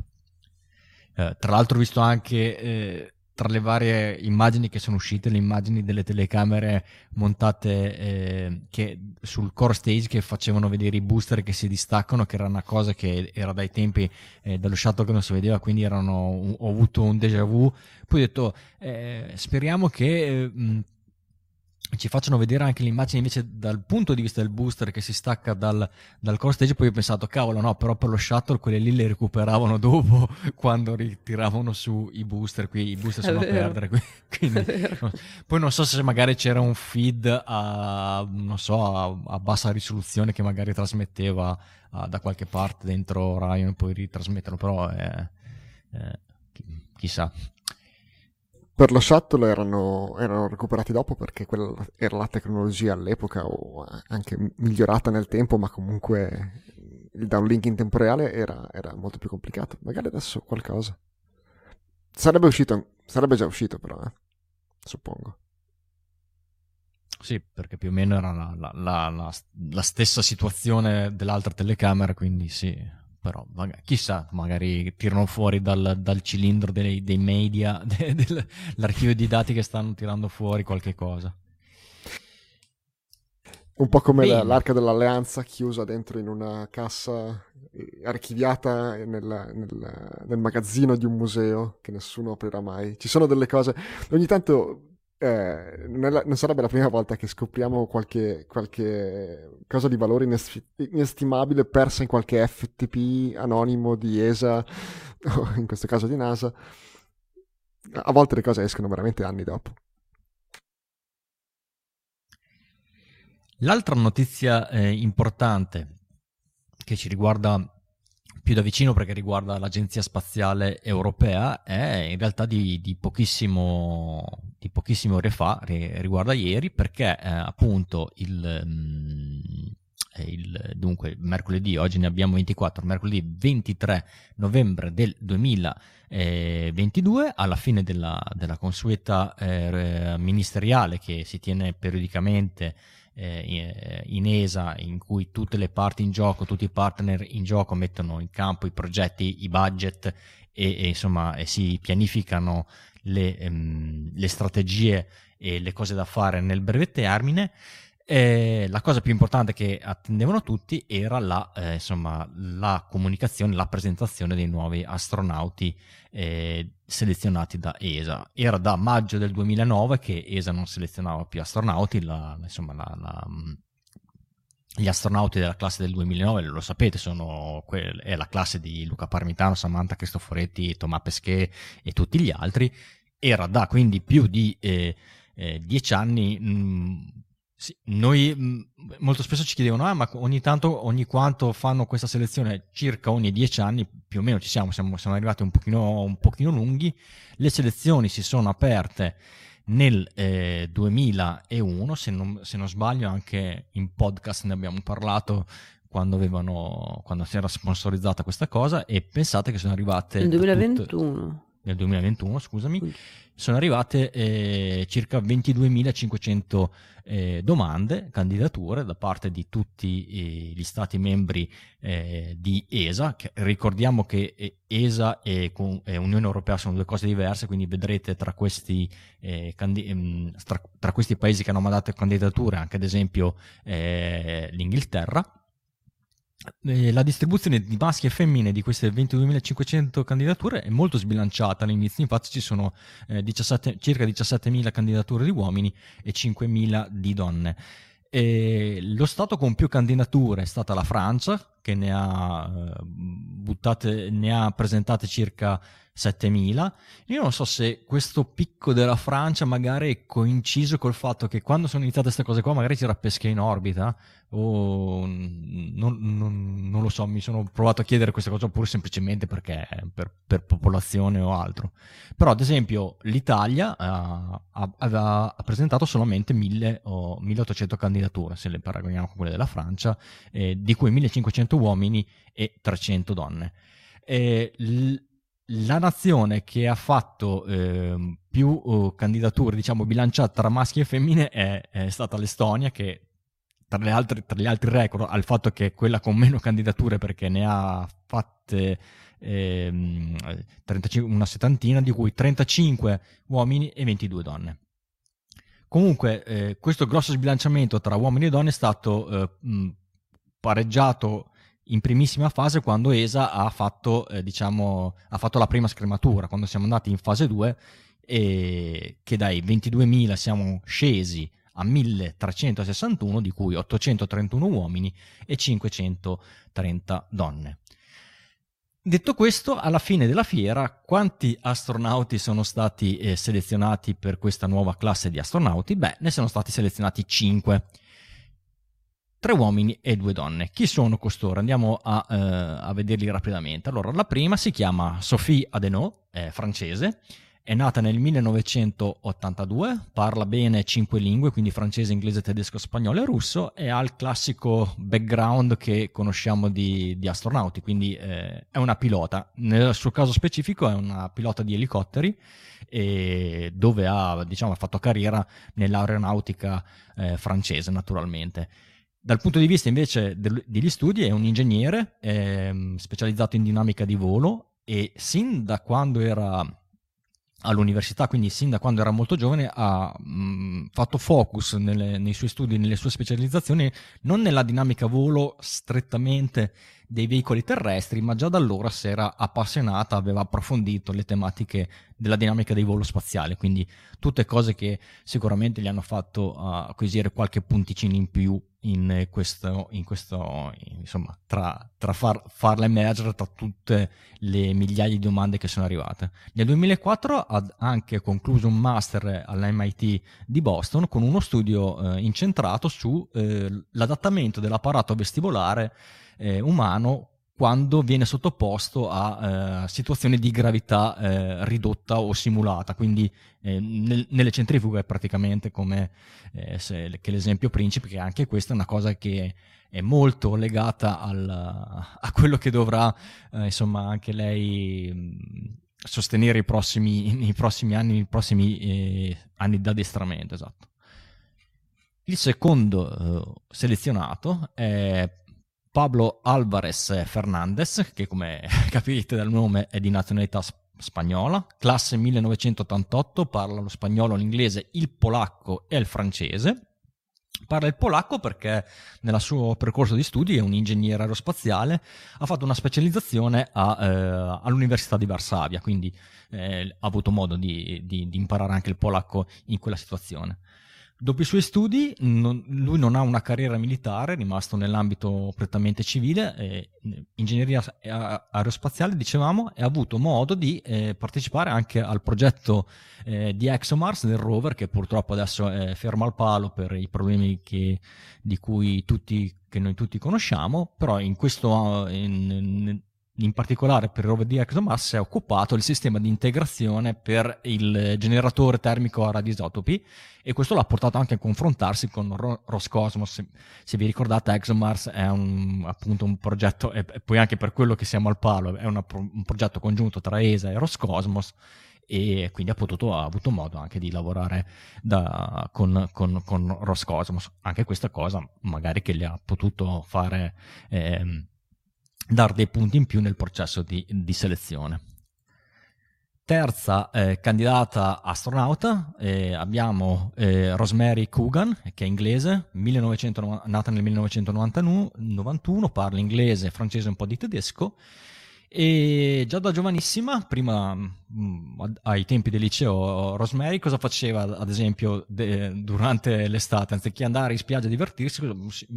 Eh, tra l'altro ho visto anche eh, tra le varie immagini che sono uscite, le immagini delle telecamere montate eh, che, sul core stage che facevano vedere i booster che si distaccano, che era una cosa che era dai tempi eh, dallo shuttle che non si vedeva, quindi erano, ho avuto un déjà vu. Poi ho detto, eh, speriamo che mh, ci facciano vedere anche l'immagine invece dal punto di vista del booster che si stacca dal, dal core stage poi ho pensato cavolo no però per lo shuttle quelle lì le recuperavano dopo [LAUGHS] quando ritiravano su i booster qui i booster sono a perdere [LAUGHS] quindi, poi non so se magari c'era un feed a, non so, a, a bassa risoluzione che magari trasmetteva a, da qualche parte dentro Orion e poi ritrasmetterlo però è, è, chissà per lo shuttle erano, erano, recuperati dopo perché quella era la tecnologia all'epoca o anche migliorata nel tempo, ma comunque il downlink in tempo reale era, era molto più complicato. Magari adesso qualcosa. Sarebbe uscito, sarebbe già uscito però, eh? suppongo. Sì, perché più o meno era la, la, la, la stessa situazione dell'altra telecamera, quindi sì, però magari, chissà, magari tirano fuori dal, dal cilindro dei, dei media, [LAUGHS] de, dell'archivio di dati che stanno tirando fuori qualche cosa. Un po' come Bene. l'arca dell'alleanza chiusa dentro in una cassa eh, archiviata nel, nel, nel, magazzino di un museo che nessuno aprirà mai. Ci sono delle cose. Ogni tanto eh, non, la, non, sarebbe la prima volta che scopriamo qualche, qualche cosa di valore inestimabile persa in qualche FTP anonimo di ESA [LAUGHS] o in questo caso di NASA. A volte le cose escono veramente anni dopo. L'altra notizia eh, importante che ci riguarda più da vicino perché riguarda l'Agenzia Spaziale Europea è in realtà di, di, pochissimo, di pochissime ore fa, riguarda ieri, perché eh, appunto il, mm, il, dunque, mercoledì, oggi ne abbiamo 24, mercoledì 23 novembre del 2022, alla fine della, della consueta eh, ministeriale che si tiene periodicamente eh, in ESA in cui tutte le parti in gioco, tutti i partner in gioco mettono in campo i progetti, i budget e, e insomma e si pianificano le, ehm, le strategie e le cose da fare nel breve termine. Eh, la cosa più importante che attendevano tutti era la, eh, insomma, la comunicazione, la presentazione dei nuovi astronauti eh, selezionati da ESA. Era da maggio del 2009 che ESA non selezionava più astronauti, la, insomma, la, mm, gli astronauti della classe del 2009, lo sapete, sono, è la classe di Luca Parmitano, Samantha Cristoforetti, Thomas Pesquet e tutti gli altri. Era da quindi più di eh, eh, dieci anni mh, mm, sì, noi mm, molto spesso ci chiedevano, ah, ma ogni tanto, ogni quanto fanno questa selezione? Circa ogni dieci anni, più o meno ci siamo, siamo, siamo arrivati un pochino, un pochino lunghi. Le selezioni si sono aperte nel eh, 2001, se non, se non, sbaglio anche in podcast ne abbiamo parlato quando, avevano, quando si era sponsorizzata questa cosa e pensate che sono arrivate... Nel 2021. Nel 2021, scusami, sono arrivate eh, circa 22.500 eh, domande, candidature da parte di tutti eh, gli stati membri eh, di ESA. Che ricordiamo che eh, ESA e, con, e, Unione Europea sono due cose diverse, quindi vedrete tra questi, eh, candi- ehm, tra, tra questi paesi che hanno mandato candidature anche ad esempio l'Inghilterra eh, la distribuzione di maschi e femmine di queste 22.500 candidature è molto sbilanciata all'inizio, infatti ci sono eh, 17, circa 17.000 candidature di uomini e 5.000 di donne. E lo Stato con più candidature è stata la Francia, che ne ha, eh, buttate, ne ha presentate circa 7.000. Io non so se questo picco della Francia magari è coinciso col fatto che quando sono iniziate queste cose qua magari c'era pesca in orbita o non, non, non, lo so, mi sono provato a chiedere questa cosa oppure semplicemente perché per, per popolazione o altro. Però ad esempio l'Italia ha, ha, ha presentato solamente 1000 o 1800 candidature, se le paragoniamo con quelle della Francia, eh, di cui 1500 uomini e 300 donne. E l- la nazione che ha fatto eh, più uh, candidature, diciamo, bilanciate tra maschi e femmine è, è stata l'Estonia, che tra, altre, tra, gli altri record ha il fatto che quella con meno candidature perché ne ha fatte ehm, 35, una settantina, di cui 35 uomini e 22 donne. Comunque, eh, questo grosso sbilanciamento tra uomini e donne è stato eh, pareggiato in primissima fase quando ESA ha fatto, eh, diciamo, ha fatto la prima scrematura, quando siamo andati in fase 2 e che dai 22.000 siamo scesi a 1361, di cui 831 uomini e 530 donne. Detto questo, alla fine della fiera, quanti astronauti sono stati eh, selezionati per questa nuova classe di astronauti? Beh, ne sono stati selezionati 5. Tre uomini e due donne. Chi sono costoro? Andiamo a, eh, a vederli rapidamente. Allora, la prima si chiama Sophie Adenau, è francese, è nata nel 1982, parla bene cinque lingue, quindi francese, inglese, tedesco, spagnolo e russo, e ha il classico background che conosciamo di, di astronauti, quindi eh, è una pilota. Nel suo caso specifico è una pilota di elicotteri, dove ha, diciamo, fatto carriera nell'aeronautica eh, francese, naturalmente. Dal punto di vista invece degli studi è un ingegnere eh, specializzato in dinamica di volo e sin da quando era all'università, quindi sin da quando era molto giovane ha mh, fatto focus nelle, nei suoi studi, nelle sue specializzazioni, non nella dinamica volo strettamente dei veicoli terrestri, ma già da allora si era appassionata, aveva approfondito le tematiche della dinamica dei volo spaziali, quindi tutte cose che sicuramente gli hanno fatto uh, acquisire qualche punticino in più in questo, in questo insomma, tra, tra far, farla emergere tra tutte le migliaia di domande che sono arrivate. Nel 2004 ha anche concluso un master all'MIT di Boston con uno studio eh, incentrato sull'adattamento eh, dell'apparato vestibolare eh, umano quando viene sottoposto a eh, situazioni di gravità eh, ridotta o simulata, quindi eh, nel, nelle centrifughe è praticamente come eh, se, che l'esempio principe, che anche questa è una cosa che è molto legata al, a quello che dovrà eh, insomma anche lei mh, sostenere i prossimi, nei prossimi anni, i prossimi eh, anni di. Esatto. Il secondo selezionato è Pablo Alvarez Fernandez, che come [LAUGHS] capite dal nome è di nazionalità spagnola, classe 1988, parla lo spagnolo, l'inglese, il polacco e il francese. Parla il polacco perché nel suo percorso di studi è un ingegnere aerospaziale, ha fatto una specializzazione a, eh, all'Università di Varsavia, quindi eh, ha avuto modo di, di, di imparare anche il polacco in quella situazione. Dopo i suoi studi, non, lui non ha una carriera militare, è rimasto nell'ambito prettamente civile, eh, ingegneria aerospaziale, dicevamo, e ha avuto modo di eh, partecipare anche al progetto eh, di ExoMars del rover, che purtroppo adesso è fermo al palo per i problemi che, di cui tutti, che noi tutti conosciamo, però in questo, in, in, in particolare per rover di ExoMars è occupato il sistema di integrazione per il generatore termico a radisotopi e questo l'ha portato anche a confrontarsi con Ro- Roscosmos. Se, se, vi ricordate ExoMars è un, appunto un progetto, e poi anche per quello che siamo al palo, è una, un progetto congiunto tra ESA e Roscosmos e quindi ha, potuto, ha avuto modo anche di lavorare da, con, con, con, Roscosmos. Anche questa cosa magari che gli ha potuto fare... Eh, dare dei punti in più nel processo di, di selezione. Terza eh, candidata astronauta eh, abbiamo eh, Rosemary Coogan, che è inglese, 1900, nata nel 1991, parla inglese, francese e un po' di tedesco e già da giovanissima, prima ai tempi del liceo, Rosemary cosa faceva ad esempio de, durante l'estate? Anziché andare in spiaggia a divertirsi,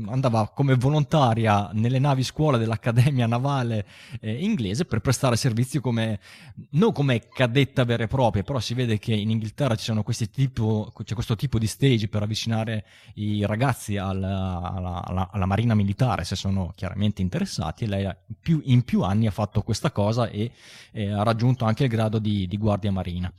andava come volontaria nelle navi scuola dell'Accademia Navale eh, inglese per prestare servizio come, non come cadetta vera e propria, però si vede che in Inghilterra tipo, c'è questo tipo di stage per avvicinare i ragazzi alla, alla, alla, alla marina militare se sono chiaramente interessati e lei più, in più anni ha fatto questa cosa e eh, ha raggiunto anche il grado di, di guardia marina.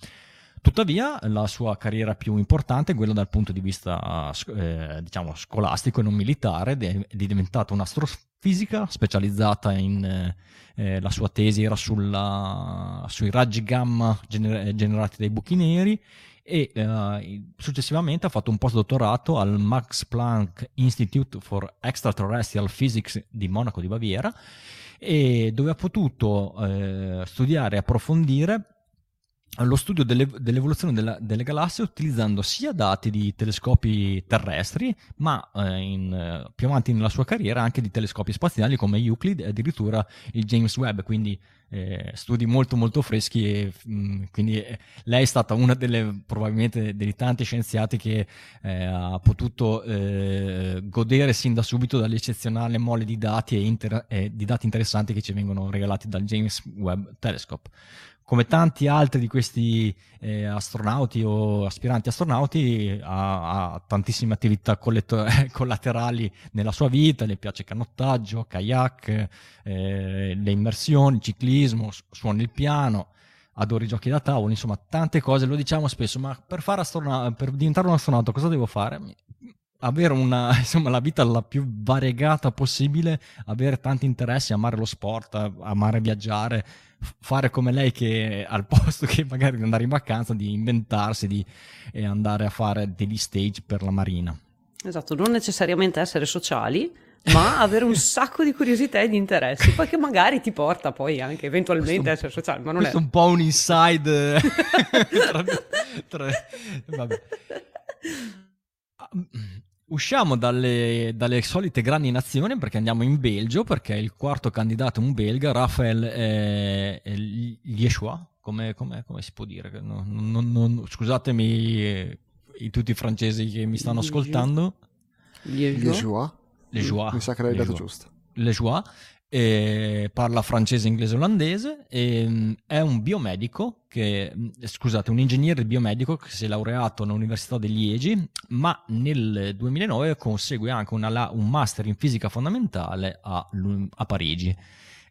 Tuttavia, la sua carriera più importante, quella dal punto di vista eh, diciamo, scolastico e non militare, è diventata un'astrofisica specializzata in eh, la sua tesi era sulla, sui raggi gamma gener- generati dai buchi neri e eh, successivamente ha fatto un postdottorato al Max Planck Institute for Extraterrestrial Physics di Monaco di Baviera dove ha potuto eh, studiare e approfondire lo studio delle, dell'evoluzione della, delle galassie utilizzando sia dati di telescopi terrestri, ma eh, in, eh, più avanti nella sua carriera anche di telescopi spaziali come Euclid e addirittura il James Webb, quindi eh, studi molto molto freschi e mh, mm, quindi eh, lei è stata una delle probabilmente dei tanti scienziati che eh, ha potuto eh, godere sin da subito dall'eccezionale mole di dati e, inter- di dati interessanti che ci vengono regalati dal James Webb Telescope come tanti altri di questi eh, astronauti o aspiranti astronauti, ha, ha tantissime attività colletto- [LAUGHS] collaterali nella sua vita, le piace canottaggio, kayak, eh, le immersioni, ciclismo, suona il piano, adora i giochi da tavolo, insomma tante cose, lo diciamo spesso, ma per, astrona- per diventare un astronauta cosa devo fare? Avere una, [LAUGHS] insomma, la vita la più variegata possibile, avere tanti interessi, amare lo sport, amare viaggiare, fare come lei che al [LAUGHS] posto che magari di andare in vacanza, di inventarsi di, andare a fare degli stage per la marina. Esatto, non necessariamente essere sociali, ma [LAUGHS] avere un sacco di curiosità e di interessi, poi che magari ti porta poi anche eventualmente a essere sociale, ma non è un po' un inside tra, tra, vabbè. Usciamo dalle, dalle, solite grandi nazioni perché andiamo in Belgio, perché il quarto candidato è un belga, Raphael eh, Liechois, come, come, come, si può dire? Non, non, non, scusatemi eh, tutti i francesi che mi stanno ascoltando. Liechois? Liechois. Mi sa che l'hai dato giusto. Liechois e parla francese, inglese olandese e, mm, è un biomedico che, mm, scusate, un ingegnere biomedico che si è laureato all'Università di Liegi, ma nel 2009 consegue anche una, un master in fisica fondamentale a, a Parigi.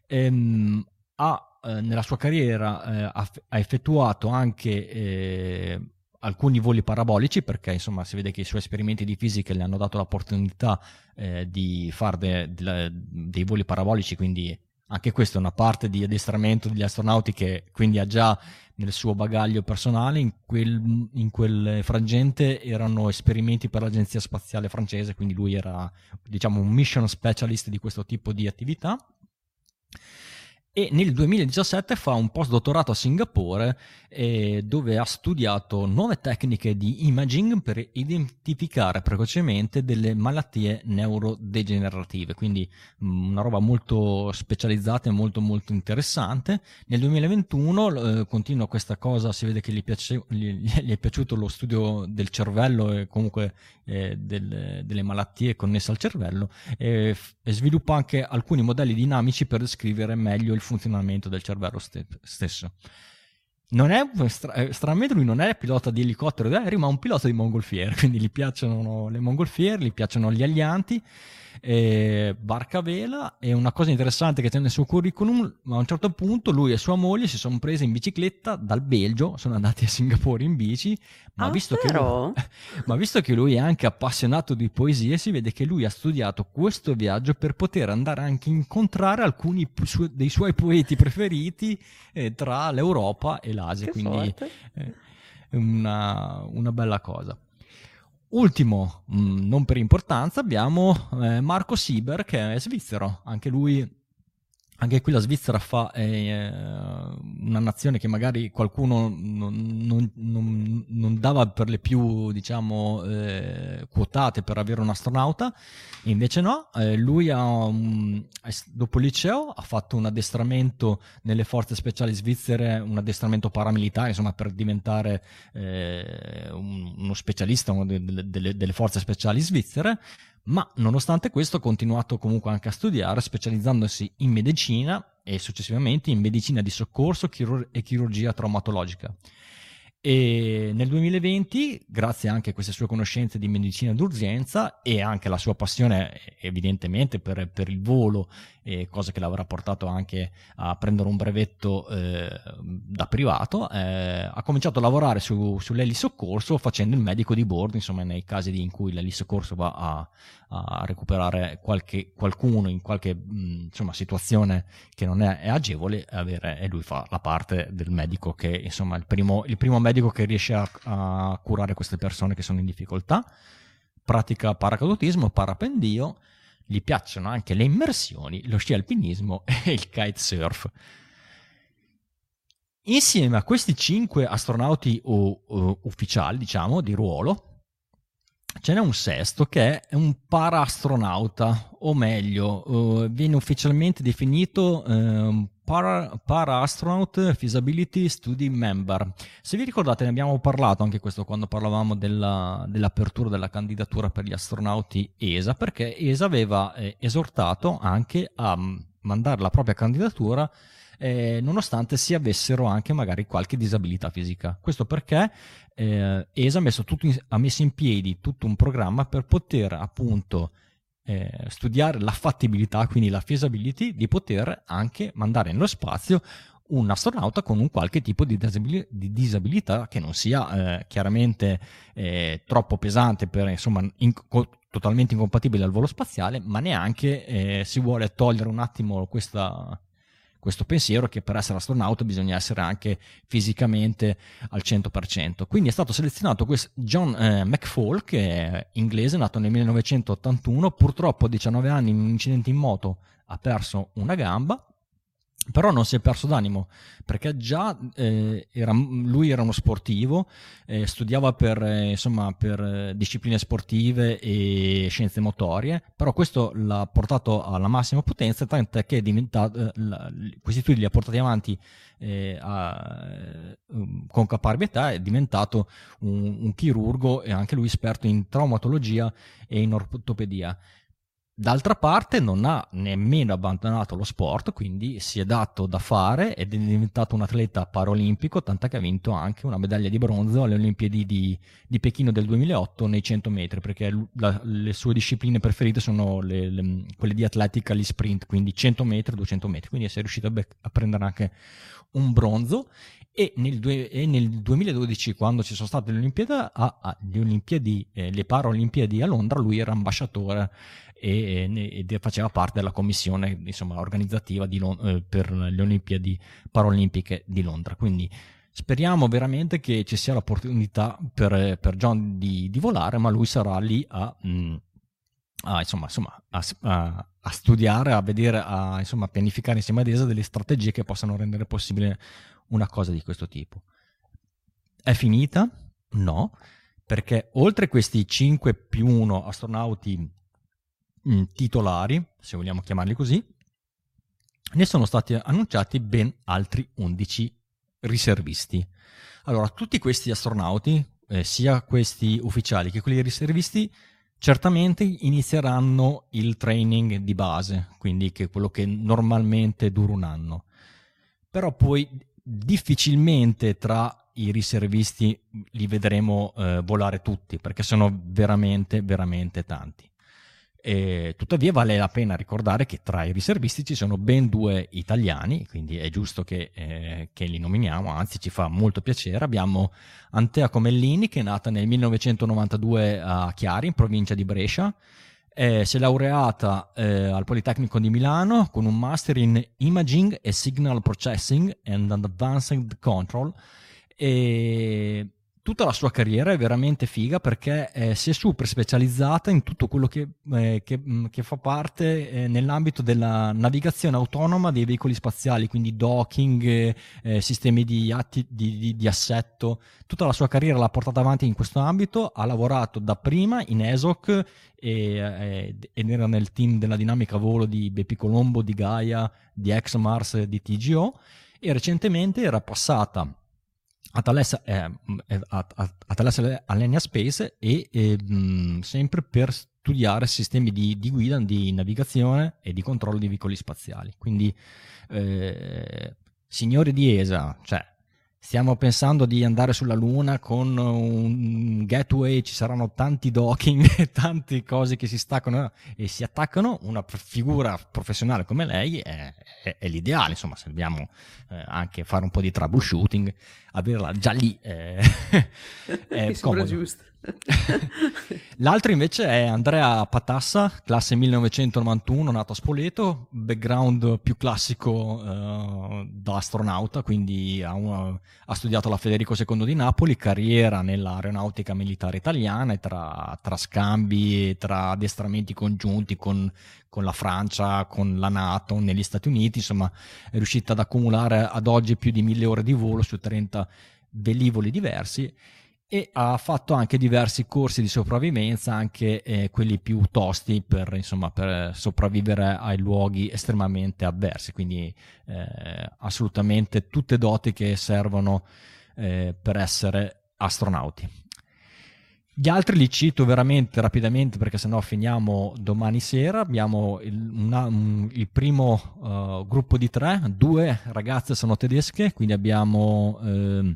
E, ehm, ha, eh, nella sua carriera eh, ha, effettuato anche eh, alcuni voli parabolici perché insomma si vede che i suoi esperimenti di fisica le hanno dato l'opportunità eh, di fare de, de, dei voli parabolici quindi anche questa è una parte di addestramento degli astronauti che quindi ha già nel suo bagaglio personale. In quel, in quel frangente erano esperimenti per l'agenzia spaziale francese quindi lui era diciamo un mission specialist di questo tipo di attività e nel 2017 fa un postdottorato a Singapore eh, dove ha studiato nuove tecniche di imaging per identificare precocemente delle malattie neurodegenerative, quindi mh, mm, una roba molto specializzata e molto molto interessante. Nel 2021 eh, continua questa cosa, si vede che gli, piace, gli, gli, è piaciuto lo studio del cervello e comunque eh, del, delle malattie connesse al cervello e, e sviluppa anche alcuni modelli dinamici per descrivere meglio il funzionamento del cervello ste- stesso. Non è, stra- stranamente lui non è pilota di elicottero ed aereo, ma un pilota di mongolfiere, [LAUGHS] quindi gli piacciono le mongolfiere, gli piacciono gli alianti eh, barca a vela. E una cosa interessante che c'è nel suo curriculum, a un certo punto lui e sua moglie si sono presi in bicicletta dal Belgio, sono andati a Singapore in bici, ma, ah, visto, che lui, [LAUGHS] ma visto che lui è anche appassionato di poesie, si vede che lui ha studiato questo viaggio per poter andare anche a incontrare alcuni su- dei suoi poeti preferiti eh, tra l'Europa e l'Asia, che quindi eh, una, una bella cosa. Ultimo, mm, non per importanza, abbiamo eh, Marco Sieber che è svizzero, anche lui anche qui la Svizzera fa eh, una nazione che magari qualcuno non, non, non, non dava per le più diciamo eh, quotate per avere un astronauta invece no. Eh, lui ha un, dopo il liceo ha fatto un addestramento nelle forze speciali svizzere un addestramento paramilitare insomma per diventare eh, un, uno specialista uno delle, delle, delle forze speciali svizzere ma nonostante questo ha continuato comunque anche a studiare, specializzandosi in medicina e successivamente in medicina di soccorso chirur- e chirurgia traumatologica. E nel 2020, grazie anche a queste sue conoscenze di medicina d'urgenza e anche la sua passione evidentemente per, per il volo, eh, cosa che l'avrà portato anche a prendere un brevetto eh, da privato, eh, ha cominciato a lavorare su, sull'elisoccorso facendo il medico di bordo, insomma nei casi in cui l'elisoccorso va a, a recuperare qualche, qualcuno in qualche mh, insomma, situazione che non è, è agevole, avere, e lui fa la parte del medico che insomma il primo, il primo medico che riesce a, a curare queste persone che sono in difficoltà, pratica paracadutismo, parapendio, gli piacciono anche le immersioni, lo sci alpinismo [LAUGHS] e il kitesurf. Insieme a questi cinque astronauti o, o, ufficiali, diciamo, di ruolo, ce n'è un sesto che è un para-astronauta, o meglio, uh, viene ufficialmente definito uh, para, para-astronaut feasibility study member. Se vi ricordate ne abbiamo parlato anche questo quando parlavamo della, dell'apertura della candidatura per gli astronauti ESA, perché ESA aveva eh, esortato anche a mandare la propria candidatura eh, nonostante si avessero anche magari qualche disabilità fisica. Questo perché eh, ESA ha messo, in, ha messo, in, piedi tutto un programma per poter appunto eh, studiare la fattibilità, quindi la feasibility, di poter anche mandare nello spazio un astronauta con un qualche tipo di, disabilità che non sia eh, chiaramente eh, troppo pesante per insomma in, co- totalmente incompatibile al volo spaziale, ma neanche eh, si vuole togliere un attimo questa, questo pensiero che per essere astronauta bisogna essere anche fisicamente al 100%. Quindi è stato selezionato questo John eh, McFall, che è inglese, nato nel 1981, purtroppo a 19 anni in un incidente in moto ha perso una gamba però non si è perso d'animo perché già eh, era, lui era uno sportivo, eh, studiava per, eh, insomma, per eh, discipline sportive e scienze motorie, però questo l'ha portato alla massima potenza, tant'è che eh, la, questi studi li ha portati avanti eh, a, con caparbietà, è diventato un, un chirurgo e anche lui esperto in traumatologia e in ortopedia. D'altra parte non ha nemmeno abbandonato lo sport, quindi si è dato da fare ed è diventato un atleta paraolimpico, tant'è che ha vinto anche una medaglia di bronzo alle Olimpiadi di, di Pechino del 2008 nei 100 metri, perché la, le sue discipline preferite sono le, le, quelle di atletica, gli sprint, quindi 100 metri, 200 metri, quindi si è riuscito a, bec- a prendere anche un bronzo e nel, due, e nel, 2012 quando ci sono state le Olimpiadi, a, a, le, Olimpiadi eh, le Paralimpiadi a Londra lui era ambasciatore e, e faceva parte della commissione insomma, organizzativa di, eh, per le Olimpiadi Paralimpiche di Londra. Quindi speriamo veramente che ci sia l'opportunità per, per John di, di, volare, ma lui sarà lì a, mh, mm, a, insomma, insomma, a, a, studiare, a vedere, a insomma, pianificare insieme ad ESA delle strategie che possano rendere possibile una cosa di questo tipo. È finita? No, perché oltre questi 5 più 1 astronauti Mm, titolari, se vogliamo chiamarli così, ne sono stati annunciati ben altri 11 riservisti. Allora, tutti questi astronauti, eh, sia questi ufficiali che quelli riservisti, certamente inizieranno il training di base, quindi che è quello che normalmente dura un anno. Però poi difficilmente tra i riservisti li vedremo eh, volare tutti, perché sono veramente, veramente tanti. E, tuttavia vale la pena ricordare che tra i riservisti ci sono ben due italiani, quindi è giusto che, eh, che li nominiamo, anzi ci fa molto piacere. Abbiamo Antea Comellini che è nata nel 1992 a Chiari, in provincia di Brescia. Eh, si è laureata eh, al Politecnico di Milano con un master in Imaging e Signal Processing and Advanced Control. E tutta la sua carriera è veramente figa perché eh, si è super specializzata in tutto quello che, eh, che, mm, che fa parte eh, nell'ambito della navigazione autonoma dei veicoli spaziali, quindi docking, eh, eh, sistemi di, atti, di, di, di, assetto. Tutta la sua carriera l'ha portata avanti in questo ambito, ha lavorato dapprima in ESOC eh, ed era nel team della dinamica volo di Bepi Colombo, di Gaia, di ExMars, di TGO e recentemente era passata a Thales, eh, Alenia Space e eh, mh, sempre per studiare sistemi di, di, guida, di navigazione e di controllo di veicoli spaziali. Quindi, eh, signori di ESA, cioè, Stiamo pensando di andare sulla Luna con un gateway, ci saranno tanti docking, [LAUGHS] tante cose che si staccano e si attaccano. Una figura professionale come lei è, è, è l'ideale, insomma, se dobbiamo eh, anche fare un po' di troubleshooting, averla già lì eh, [LAUGHS] è comodo. giusto. [LAUGHS] L'altro invece è Andrea Patassa, classe 1991, nato a Spoleto, background più classico uh, da astronauta, quindi ha, una, ha, studiato alla Federico II di Napoli, carriera nell'aeronautica militare italiana e tra, tra scambi, tra addestramenti congiunti con, con la Francia, con la Nato, negli Stati Uniti, insomma è riuscita ad accumulare ad oggi più di mille ore di volo su 30 velivoli diversi e ha fatto anche diversi corsi di sopravvivenza, anche eh, quelli più tosti per, insomma, per sopravvivere ai luoghi estremamente avversi, quindi eh, assolutamente tutte doti che servono eh, per essere astronauti. Gli altri li cito veramente rapidamente perché sennò finiamo domani sera. Abbiamo il, una, un, il primo uh, gruppo di tre, due ragazze sono tedesche, quindi abbiamo eh,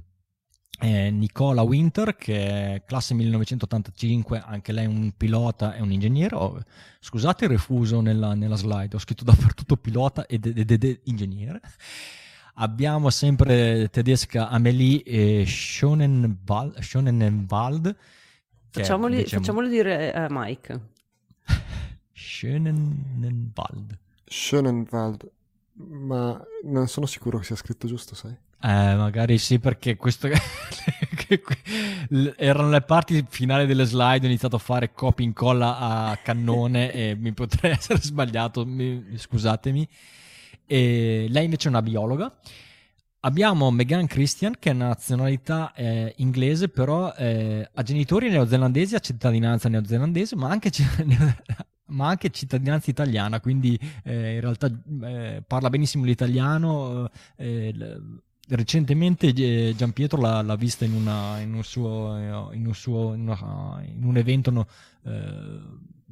Nicola Winter, che è classe 1985, anche lei un pilota e un ingegnere. Oh, scusate il refuso nella, nella, slide, ho scritto dappertutto pilota ed, ed, ed, ed ingegnere. Abbiamo sempre tedesca Amelie eh, Schonenwald. Schonenwald facciamoli, diciamo... facciamoli dire a uh, Mike. [LAUGHS] Schönenwald. Schönenwald. Ma non sono sicuro che sia scritto giusto, sai? Eh, magari sì, perché questo [LAUGHS] erano le parti finali delle slide. Ho iniziato a fare copia incolla a cannone e mi potrei [LAUGHS] essere sbagliato. Mi, scusatemi. E lei invece è una biologa. Abbiamo Megan Christian, che è nazionalità eh, inglese, però eh, ha genitori neozelandesi, ha cittadinanza neozelandese, ma anche [LAUGHS] ma anche cittadinanza italiana, quindi eh, in realtà eh, parla benissimo l'italiano. Eh, recentemente eh, Giampietro l'ha, l'ha vista in, una, in, un suo, in, un suo, in, una, in un evento no, eh,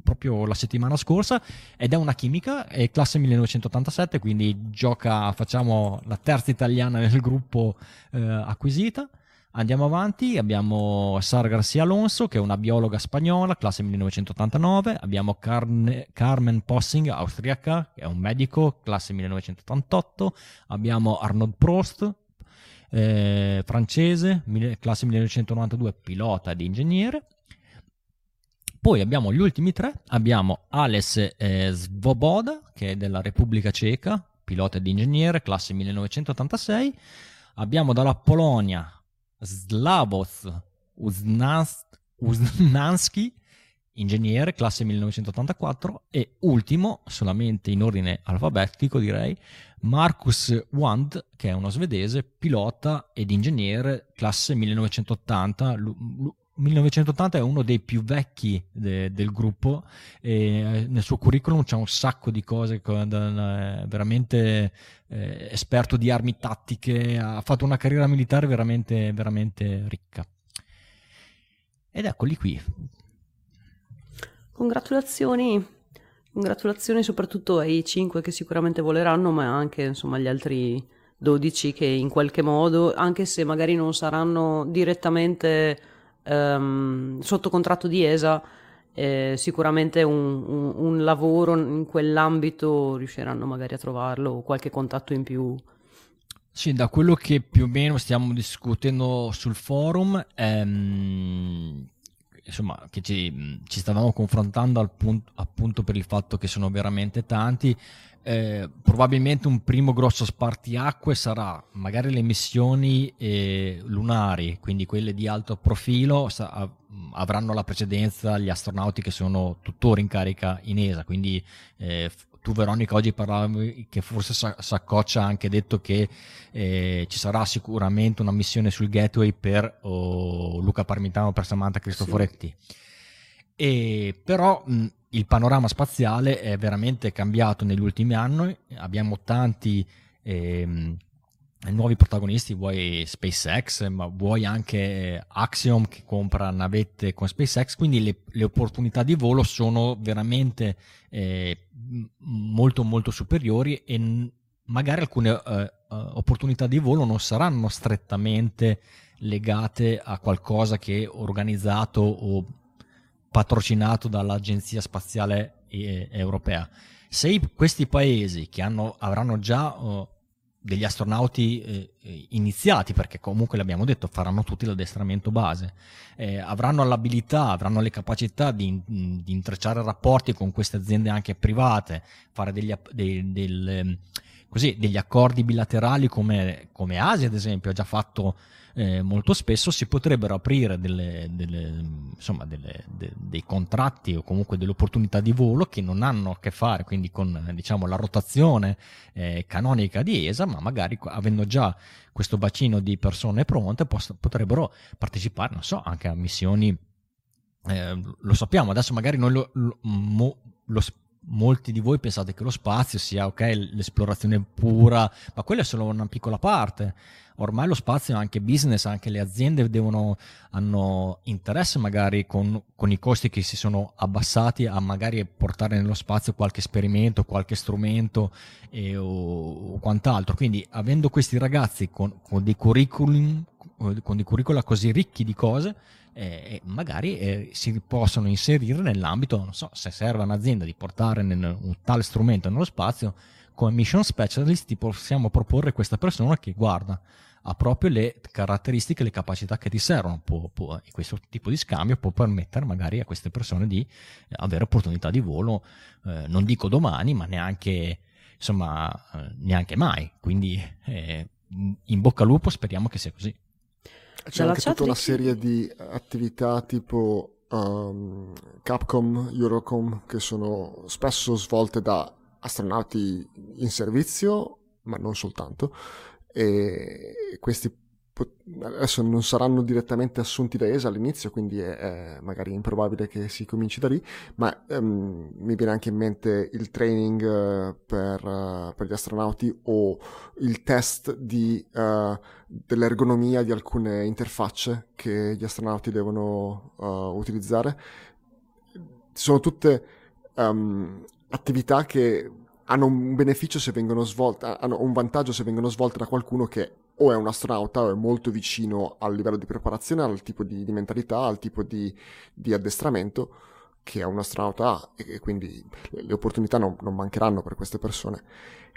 proprio la settimana scorsa ed è una chimica, è classe 1987, quindi gioca, facciamo la terza italiana nel gruppo eh, acquisita. Andiamo avanti, abbiamo Sara Garcia Alonso, che è una biologa spagnola, classe 1989, abbiamo Carne, Carmen Possing, austriaca, che è un medico, classe 1988, abbiamo Arnold Prost, eh, francese, classe 1992, pilota ed ingegnere. Poi abbiamo gli ultimi tre, abbiamo Ales eh, Svoboda, che è della Repubblica Ceca, pilota ed ingegnere, classe 1986. Abbiamo dalla Polonia Slavos Uznansky, ingegnere, classe 1984, e ultimo, solamente in ordine alfabetico direi, Marcus Wand, che è uno svedese, pilota ed ingegnere, classe 1980. L- l- 1980 è uno dei più vecchi de- del gruppo e nel suo curriculum c'è un sacco di cose, veramente eh, esperto di armi tattiche, ha fatto una carriera militare veramente, veramente ricca. Ed eccoli qui. Congratulazioni, congratulazioni soprattutto ai 5 che sicuramente voleranno, ma anche insomma agli altri 12 che in qualche modo, anche se magari non saranno direttamente um, sotto contratto di ESA, eh, sicuramente un, un, un, lavoro in quell'ambito riusciranno magari a trovarlo o qualche contatto in più. Sì, da quello che più o meno stiamo discutendo sul forum, ehm, insomma, che ci, ci, stavamo confrontando punto, appunto per il fatto che sono veramente tanti, eh, probabilmente un primo grosso spartiacque sarà magari le missioni eh, lunari, quindi quelle di alto profilo sa- avranno la precedenza gli astronauti che sono tuttora in carica in ESA, quindi eh, tu Veronica oggi parlavi che forse Saccoccia ha anche detto che eh, ci sarà sicuramente una missione sul gateway per oh, Luca Parmitano per Samantha Cristoforetti. Sì. E, però mh, il panorama spaziale è veramente cambiato negli ultimi anni, abbiamo tanti eh, nuovi protagonisti, vuoi SpaceX, ma vuoi anche Axiom che compra navette con SpaceX, quindi le, le opportunità di volo sono veramente eh, molto molto superiori e magari alcune eh, opportunità di volo non saranno strettamente legate a qualcosa che è organizzato o patrocinato dall'Agenzia Spaziale eh, Europea. Se questi paesi che hanno, avranno già uh, degli astronauti eh, eh, iniziati, perché comunque l'abbiamo detto, faranno tutti l'addestramento base, eh, avranno l'abilità, avranno le capacità di, di, intrecciare rapporti con queste aziende anche private, fare degli, dei, del, ehm, così, degli accordi bilaterali come, come Asia ad esempio ha già fatto eh, molto spesso si potrebbero aprire delle, delle, insomma, delle, de, dei contratti o comunque delle opportunità di volo che non hanno a che fare quindi con diciamo, la rotazione eh, canonica di ESA, ma magari avendo già questo bacino di persone pronte poss- potrebbero partecipare, non so, anche a missioni. Eh, lo sappiamo, adesso magari noi lo, lo, lo molti di voi pensate che lo spazio sia ok, l'esplorazione pura, ma quella è solo una piccola parte. Ormai lo spazio è anche business, anche le aziende devono, hanno interesse magari con, con, i costi che si sono abbassati a magari portare nello spazio qualche esperimento, qualche strumento e, o, o, quant'altro. Quindi avendo questi ragazzi con, con dei curriculum, con dei curricula così ricchi di cose, eh, magari eh, si possono inserire nell'ambito, non so, se serve a un'azienda di portare nel, un tale strumento nello spazio, come mission specialist ti possiamo proporre questa persona che guarda ha proprio le caratteristiche, le capacità che ti servono. Può, può, e questo tipo di scambio può permettere magari a queste persone di avere opportunità di volo, eh, non dico domani, ma neanche insomma eh, neanche mai. Quindi eh, in bocca al lupo, speriamo che sia così. C'è Dalla anche tutta una serie di attività tipo um, Capcom, Eurocom, che sono spesso svolte da astronauti in servizio, ma non soltanto, e questi adesso non saranno direttamente assunti da ESA all'inizio, quindi è, è magari improbabile che si cominci da lì, ma um, mi viene anche in mente il training uh, per, uh, per, gli astronauti o il test di, uh, dell'ergonomia di alcune interfacce che gli astronauti devono utilizzare. Sono tutte um, attività che hanno un beneficio se vengono svolte, hanno un vantaggio se vengono svolte da qualcuno che o è un astronauta o è molto vicino al livello di preparazione, al tipo di, di mentalità, al tipo di, di, addestramento che un astronauta ha e, quindi le, opportunità non, non, mancheranno per queste persone.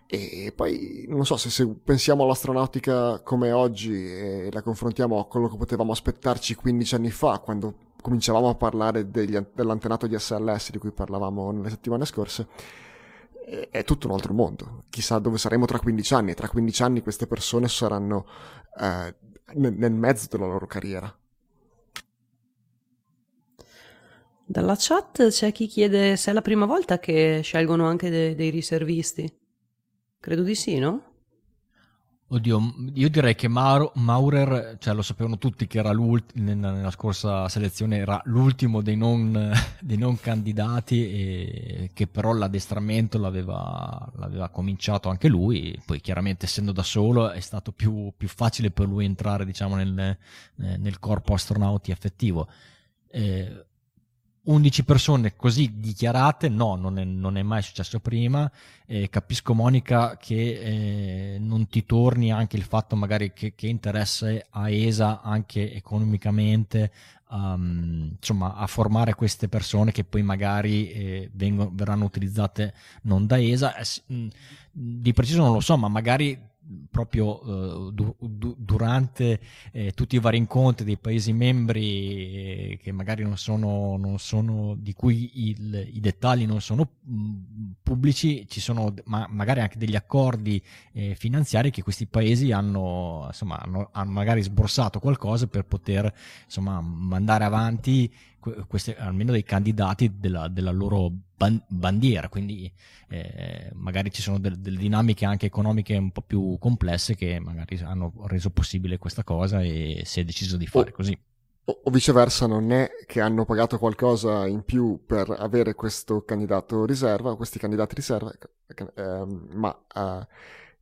E poi non so se, se, pensiamo all'astronautica come oggi e la confrontiamo a quello che potevamo aspettarci 15 anni fa, quando cominciavamo a parlare degli, dell'antenato di SLS di cui parlavamo nelle settimane scorse, è tutto un altro mondo. Chissà dove saremo tra 15 anni. Tra 15 anni queste persone saranno eh, nel mezzo della loro carriera. Dalla chat c'è chi chiede se è la prima volta che scelgono anche de- dei riservisti. Credo di sì, no? Oddio, io direi che Mauro, Maurer, cioè lo sapevano tutti che era l'ultimo, nella scorsa selezione era l'ultimo dei non, [LAUGHS] dei non, candidati e che però l'addestramento l'aveva, l'aveva, cominciato anche lui, poi chiaramente essendo da solo è stato più, più facile per lui entrare diciamo nel, nel corpo astronauti effettivo. Eh, 11 persone così dichiarate, no, non è, non è mai successo prima. Eh, capisco, Monica, che eh, non ti torni anche il fatto magari che, che interesse a ESA anche economicamente um, insomma, a formare queste persone che poi magari eh, vengono, verranno utilizzate non da ESA. Eh, di preciso non lo so, ma magari proprio uh, du- du- durante eh, tutti i vari incontri dei paesi membri eh, che magari non sono, non sono di cui il, i dettagli non sono mm, pubblici ci sono ma- magari anche degli accordi eh, finanziari che questi paesi hanno, insomma, hanno, hanno magari sborsato qualcosa per poter insomma, mandare avanti queste, almeno dei candidati della, della loro ban- bandiera, quindi eh, magari ci sono delle, delle, dinamiche anche economiche un po' più complesse che magari hanno reso possibile questa cosa e si è deciso di fare o, così. O, o, viceversa, non è che hanno pagato qualcosa in più per avere questo candidato riserva, questi candidati riserva, eh, ma eh,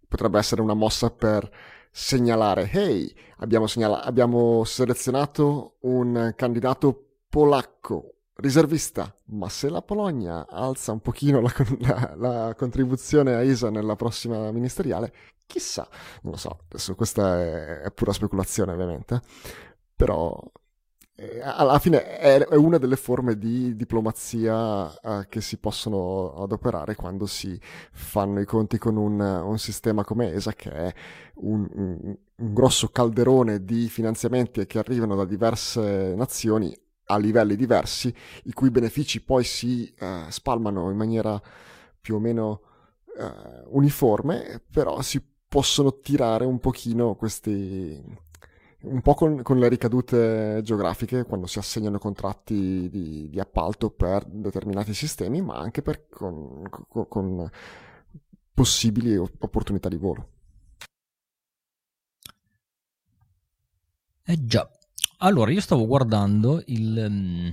potrebbe essere una mossa per segnalare, hey, abbiamo, segnala- abbiamo selezionato un candidato polacco riservista, ma se la Polonia alza un pochino la, la, la, contribuzione a ISA nella prossima ministeriale, chissà, non lo so, adesso questa è, è pura speculazione ovviamente, però eh, alla fine è, una delle forme di diplomazia eh, che si possono adoperare quando si fanno i conti con un, un sistema come ESA che è un, un, un grosso calderone di finanziamenti che arrivano da diverse nazioni a livelli diversi, i cui benefici poi si eh, spalmano in maniera più o meno eh, uniforme, però si possono tirare un pochino questi un po' con, con, le ricadute geografiche quando si assegnano contratti di, di appalto per determinati sistemi, ma anche per, con, con, con possibili opportunità di volo. Eh già, allora, io stavo guardando il, mm,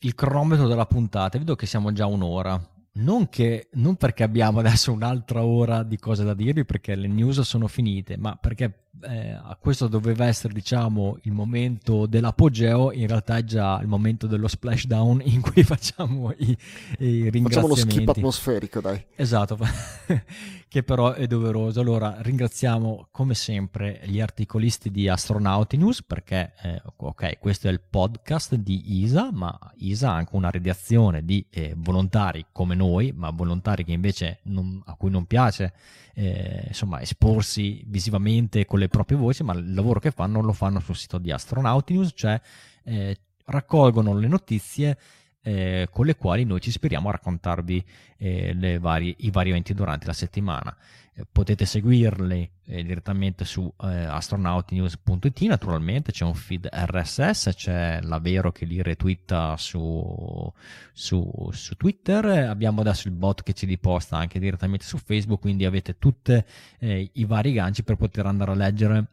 il cronometro della puntata e vedo che siamo già un'ora. Non, che, non perché abbiamo [LAUGHS] adesso un'altra ora di cose da dirvi, perché le news sono finite, ma perché eh, questo doveva essere diciamo il momento dell'apogeo in realtà è già il momento dello splashdown in cui [LAUGHS] facciamo i, i ringraziamenti facciamo lo skip atmosferico dai. Esatto [LAUGHS] che però è doveroso. Allora ringraziamo come sempre gli articolisti di Astronauti News perché eh, ok questo è il podcast di ISA ma ISA ha anche una redazione di eh, volontari come noi ma volontari che invece non, a cui non piace eh, insomma, esporsi visivamente con le proprie voci, ma il lavoro che fanno lo fanno sul sito di Astronauti News, cioè eh, raccolgono le notizie eh, con le quali noi ci speriamo a raccontarvi eh, varie, i vari eventi durante la settimana. Eh, potete seguirli eh, direttamente su eh, astronautinews.it, naturalmente c'è un feed RSS, c'è l'Avero che li retweeta su, su, su, Twitter, abbiamo adesso il bot che ci riposta anche direttamente su Facebook, quindi avete tutti eh, i vari ganci per poter andare a leggere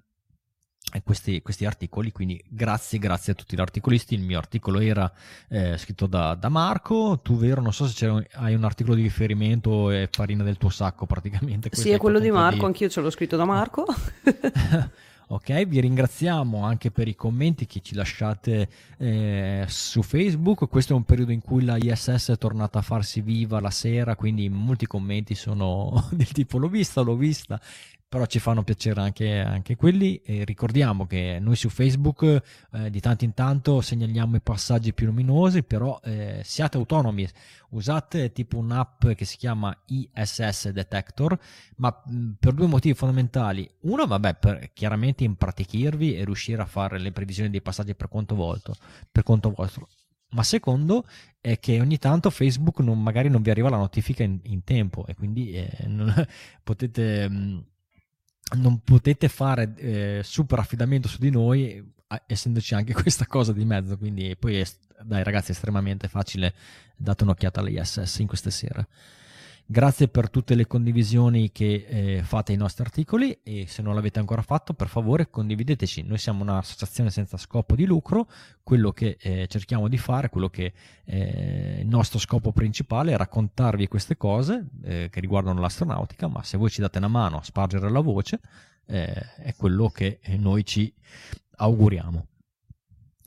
questi, questi, articoli, quindi grazie, grazie a tutti gli articolisti. Il mio articolo era eh, scritto da, da, Marco, tu vero, non so se hai un articolo di riferimento e farina del tuo sacco praticamente. Sì, è quello di Marco, di... anch'io ce l'ho scritto da Marco. [LAUGHS] ok, vi ringraziamo anche per i commenti che ci lasciate eh, su Facebook. Questo è un periodo in cui la ISS è tornata a farsi viva la sera, quindi molti commenti sono [LAUGHS] del tipo l'ho vista, l'ho vista però ci fanno piacere anche, anche quelli e ricordiamo che noi su Facebook eh, di tanto in tanto segnaliamo i passaggi più luminosi però eh, siate autonomi. Usate tipo un'app che si chiama ISS Detector ma mh, per due motivi fondamentali. Uno vabbè per chiaramente impratichirvi e riuscire a fare le previsioni dei passaggi per conto, volto, per conto vostro. Ma secondo è che ogni tanto Facebook non, magari non vi arriva la notifica in, in tempo e quindi eh, non, [LAUGHS] potete mh, non potete fare eh, super affidamento su di noi essendoci anche [LAUGHS] questa cosa di mezzo quindi poi è, dai ragazzi è estremamente facile date un'occhiata all'ISS in queste sere Grazie per tutte le condivisioni che eh, fate ai nostri articoli e se non l'avete ancora fatto per favore condivideteci. Noi siamo un'associazione senza scopo di lucro, quello che eh, cerchiamo di fare, quello che eh, il nostro scopo principale è raccontarvi queste cose eh, che riguardano l'astronautica, ma se voi ci date una mano a spargere la voce eh, è quello che noi ci auguriamo.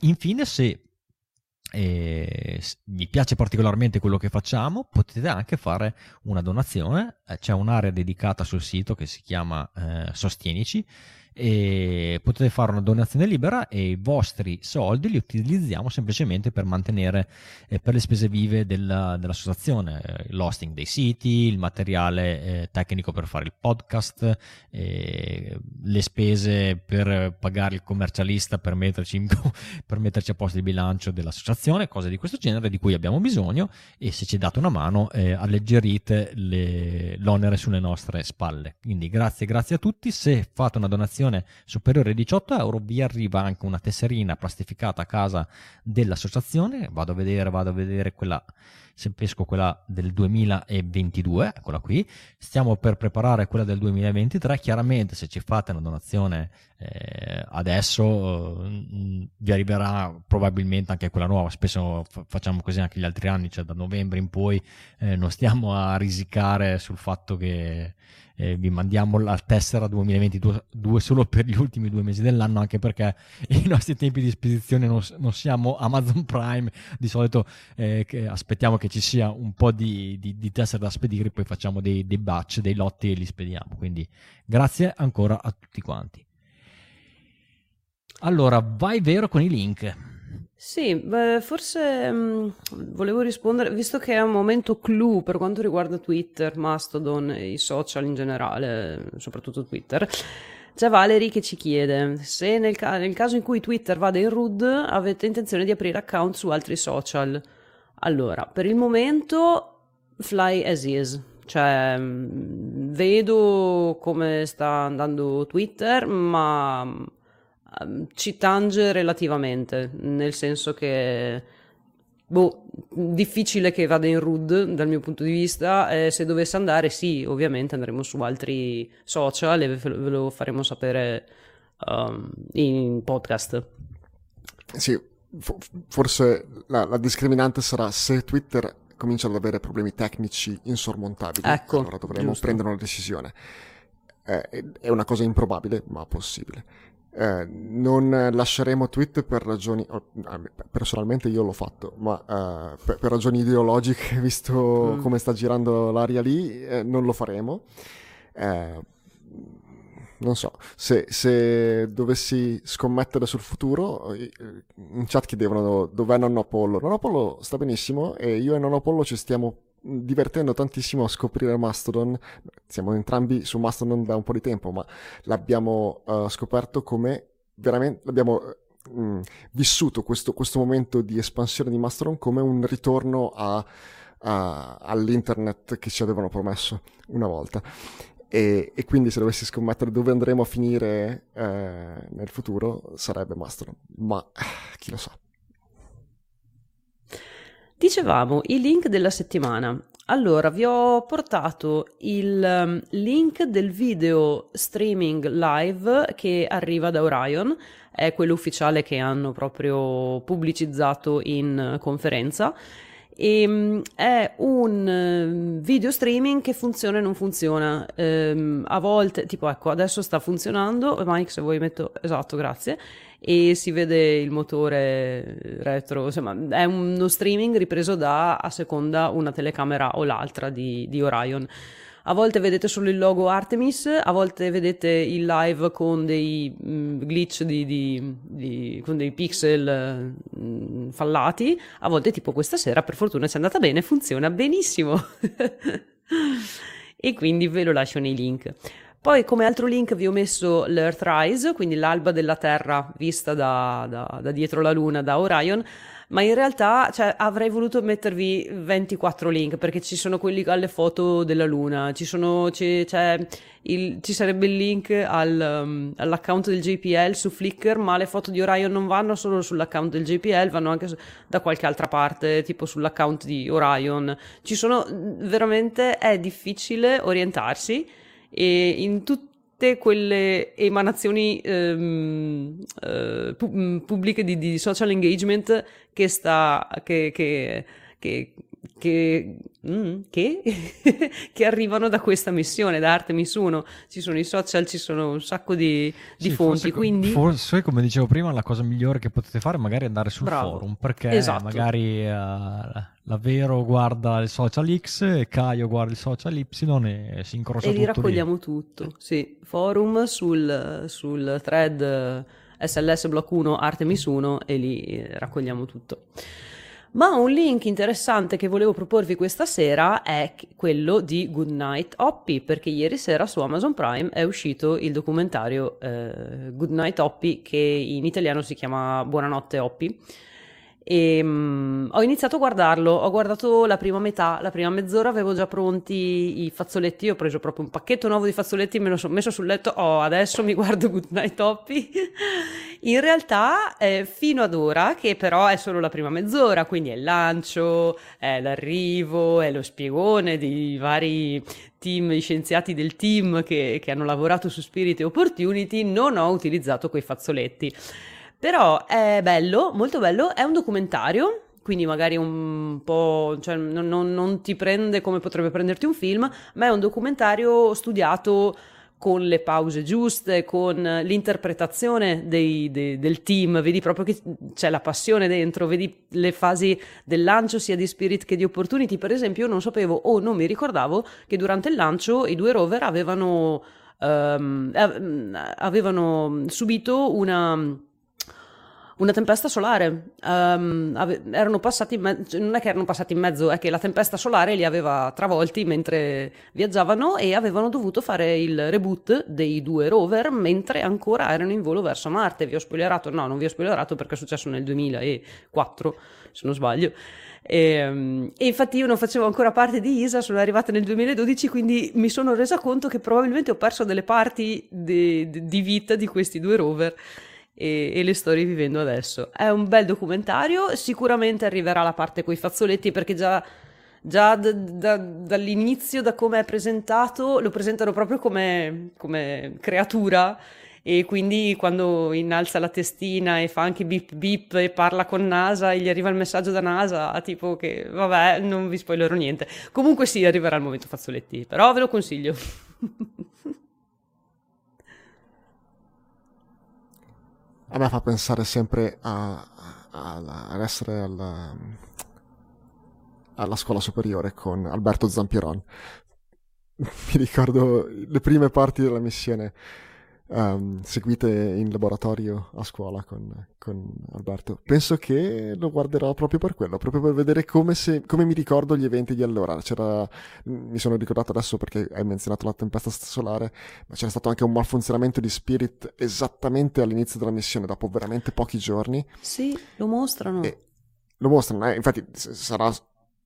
Infine se e vi piace particolarmente quello che facciamo, potete anche fare una donazione. Eh, c'è un'area dedicata sul sito che si chiama eh, Sostienici e potete fare una donazione libera e i vostri soldi li utilizziamo semplicemente per mantenere eh, per le spese vive della, dell'associazione, eh, l'hosting dei siti, il materiale eh, tecnico per fare il podcast, eh, le spese per pagare il commercialista per metterci, in, [LAUGHS] per metterci a posto il bilancio dell'associazione, cose di questo genere di cui abbiamo bisogno e se ci date una mano eh, alleggerite le, l'onere sulle nostre spalle. Quindi grazie, grazie a tutti. Se fate una donazione donazione superiore ai 18 euro vi arriva anche una tesserina plastificata a casa dell'associazione. Vado a vedere, vado a vedere quella se pesco quella del 2022, eccola qui, stiamo per preparare quella del 2023, chiaramente se ci fate una donazione eh, adesso eh, vi arriverà probabilmente anche quella nuova, spesso f- facciamo così anche gli altri anni, cioè da novembre in poi eh, non stiamo a risicare sul fatto che eh, vi mandiamo la tessera 2022 solo per gli ultimi due mesi dell'anno, anche perché [LAUGHS] i nostri tempi di spedizione non, non siamo Amazon Prime, di solito eh, aspettiamo che ci sia un po' di, di, di tessere da spedire, poi facciamo dei, dei batch, dei lotti e li spediamo. Quindi grazie ancora a tutti quanti. Allora, vai vero con i link. Sì, beh, forse mh, volevo rispondere, visto che è un momento clou per quanto riguarda Twitter, Mastodon e i social in generale, soprattutto Twitter. C'è Valerie che ci chiede se nel, ca- nel caso in cui Twitter vada in RUD avete intenzione di aprire account su altri social. Allora, per il momento fly as is, cioè vedo come sta andando Twitter, ma Ehm, ci tange relativamente, nel senso che boh, difficile che vada in RUD dal mio punto di vista. Eh, se dovesse andare, sì, ovviamente andremo su altri social e ve lo faremo sapere um, in podcast. Sì, forse la, la, discriminante sarà se Twitter comincia ad avere problemi tecnici insormontabili. Ecco, allora dovremo giusto. prendere una decisione. Eh, è una cosa improbabile, ma possibile. Eh, non lasceremo tweet per ragioni, personalmente io l'ho fatto, ma eh, per, per, ragioni ideologiche, [LAUGHS] visto mm. come sta girando l'aria lì, eh, non lo faremo. Eh, non so, se, se, dovessi scommettere sul futuro, in chat chiedevano dov'è Nonno Apollo. Nonno Apollo sta benissimo e io e Nonno Apollo ci stiamo divertendo tantissimo a scoprire Mastodon. Siamo entrambi su Mastodon da un po' di tempo, ma l'abbiamo uh, scoperto come veramente l'abbiamo mh, mm, vissuto questo, questo, momento di espansione di Mastodon come un ritorno a, a, all'internet che ci avevano promesso una volta. E, e, quindi se dovessi scommettere dove andremo a finire eh, nel futuro sarebbe Mastodon, ma eh, chi lo sa. Dicevamo i link della settimana. Allora, vi ho portato il um, link del video streaming live che arriva da Orion, è quello ufficiale che hanno proprio pubblicizzato in conferenza. E, um, è un uh, video streaming che funziona e non funziona. Um, a volte, tipo, ecco, adesso sta funzionando. Mike, se vuoi metto esatto, grazie e si vede il motore retro, insomma è uno streaming ripreso da a seconda una telecamera o l'altra di, di Orion. A volte vedete solo il logo Artemis, a volte vedete il live con dei mm, glitch di, di, di, con dei pixel mm, fallati, a volte tipo questa sera per fortuna ci è andata bene, funziona benissimo. [LAUGHS] e quindi ve lo lascio nei link. Poi come altro link vi ho messo l'Earthrise, quindi l'alba della Terra vista da, da, da dietro la Luna, da Orion, ma in realtà cioè, avrei voluto mettervi 24 link perché ci sono quelli alle foto della Luna, ci, sono, il, ci sarebbe il link al, um, all'account del JPL su Flickr, ma le foto di Orion non vanno solo sull'account del JPL, vanno anche su, da qualche altra parte, tipo sull'account di Orion. Ci sono veramente, è difficile orientarsi e in tutte quelle emanazioni ehm, eh, pu- pubbliche di, di, social engagement che sta che, che, che che, mm, che? [LAUGHS] che, arrivano da questa missione, da Artemis 1. Ci sono i social, ci sono un sacco di, di sì, fonti. Forse, quindi... forse, come dicevo prima, la cosa migliore che potete fare è magari andare sul Bravo. forum, perché esatto. magari uh, la Vero guarda il social X e Caio guarda il social Y e si incrocia e tutto. E li raccogliamo lì. tutto, sì. Forum sul, sul thread SLS Block 1 Artemis 1 e lì eh, raccogliamo tutto. Ma un link interessante che volevo proporvi questa sera è quello di Goodnight Hoppy, perché ieri sera su Amazon Prime è uscito il documentario eh, Goodnight Hoppy, che in italiano si chiama Buonanotte Hoppy e um, ho iniziato a guardarlo, ho guardato la prima metà, la prima mezz'ora avevo già pronti i fazzoletti, ho preso proprio un pacchetto nuovo di fazzoletti, me lo sono messo sul letto, oh adesso mi guardo Goodnight Hoppy. [LAUGHS] In realtà eh, fino ad ora, che però è solo la prima mezz'ora, quindi è il lancio, è l'arrivo, è lo spiegone dei vari team, gli scienziati del team che, che hanno lavorato su Spirit Opportunity, non ho utilizzato quei fazzoletti. Però è bello, molto bello, è un documentario, quindi magari un po', cioè non, non, non ti prende come potrebbe prenderti un film, ma è un documentario studiato con le pause giuste, con l'interpretazione dei, dei, del team, vedi proprio che c'è la passione dentro, vedi le fasi del lancio sia di Spirit che di Opportunity. Per esempio, io non sapevo o non mi ricordavo che durante il lancio i due rover avevano, um, avevano subito una una tempesta solare. Um, ave- erano passati in mezzo, non è che erano passati in mezzo, è che la tempesta solare li aveva travolti mentre viaggiavano e avevano dovuto fare il reboot dei due rover mentre ancora erano in volo verso Marte. Vi ho spoilerato? No, non vi ho spoilerato perché è successo nel 2004, se non sbaglio. E, ehm, e, infatti io non facevo ancora parte di ISA, sono arrivata nel 2012, quindi mi sono resa conto che probabilmente ho perso delle parti di, di vita di questi due rover e, e, le sto rivivendo adesso. È un bel documentario, sicuramente arriverà la parte con i fazzoletti perché già, già d- d- dall'inizio, da come è presentato, lo presentano proprio come, come creatura. E quindi quando innalza la testina e fa anche bip bip e parla con NASA e gli arriva il messaggio da NASA tipo che vabbè non vi spoilerò niente comunque sì arriverà il momento fazzoletti però ve lo consiglio [LAUGHS] a me fa pensare sempre a, a, ad essere alla, alla scuola superiore con Alberto Zampieron. [LAUGHS] Mi ricordo le prime parti della missione um, seguite in laboratorio a scuola con, con, Alberto. Penso che lo guarderò proprio per quello, proprio per vedere come, se, come mi ricordo gli eventi di allora. C'era, mi sono ricordato adesso perché hai menzionato la tempesta solare, ma c'era stato anche un malfunzionamento di Spirit esattamente all'inizio della missione, dopo veramente pochi giorni. Sì, lo mostrano. E lo mostrano, eh? infatti sarà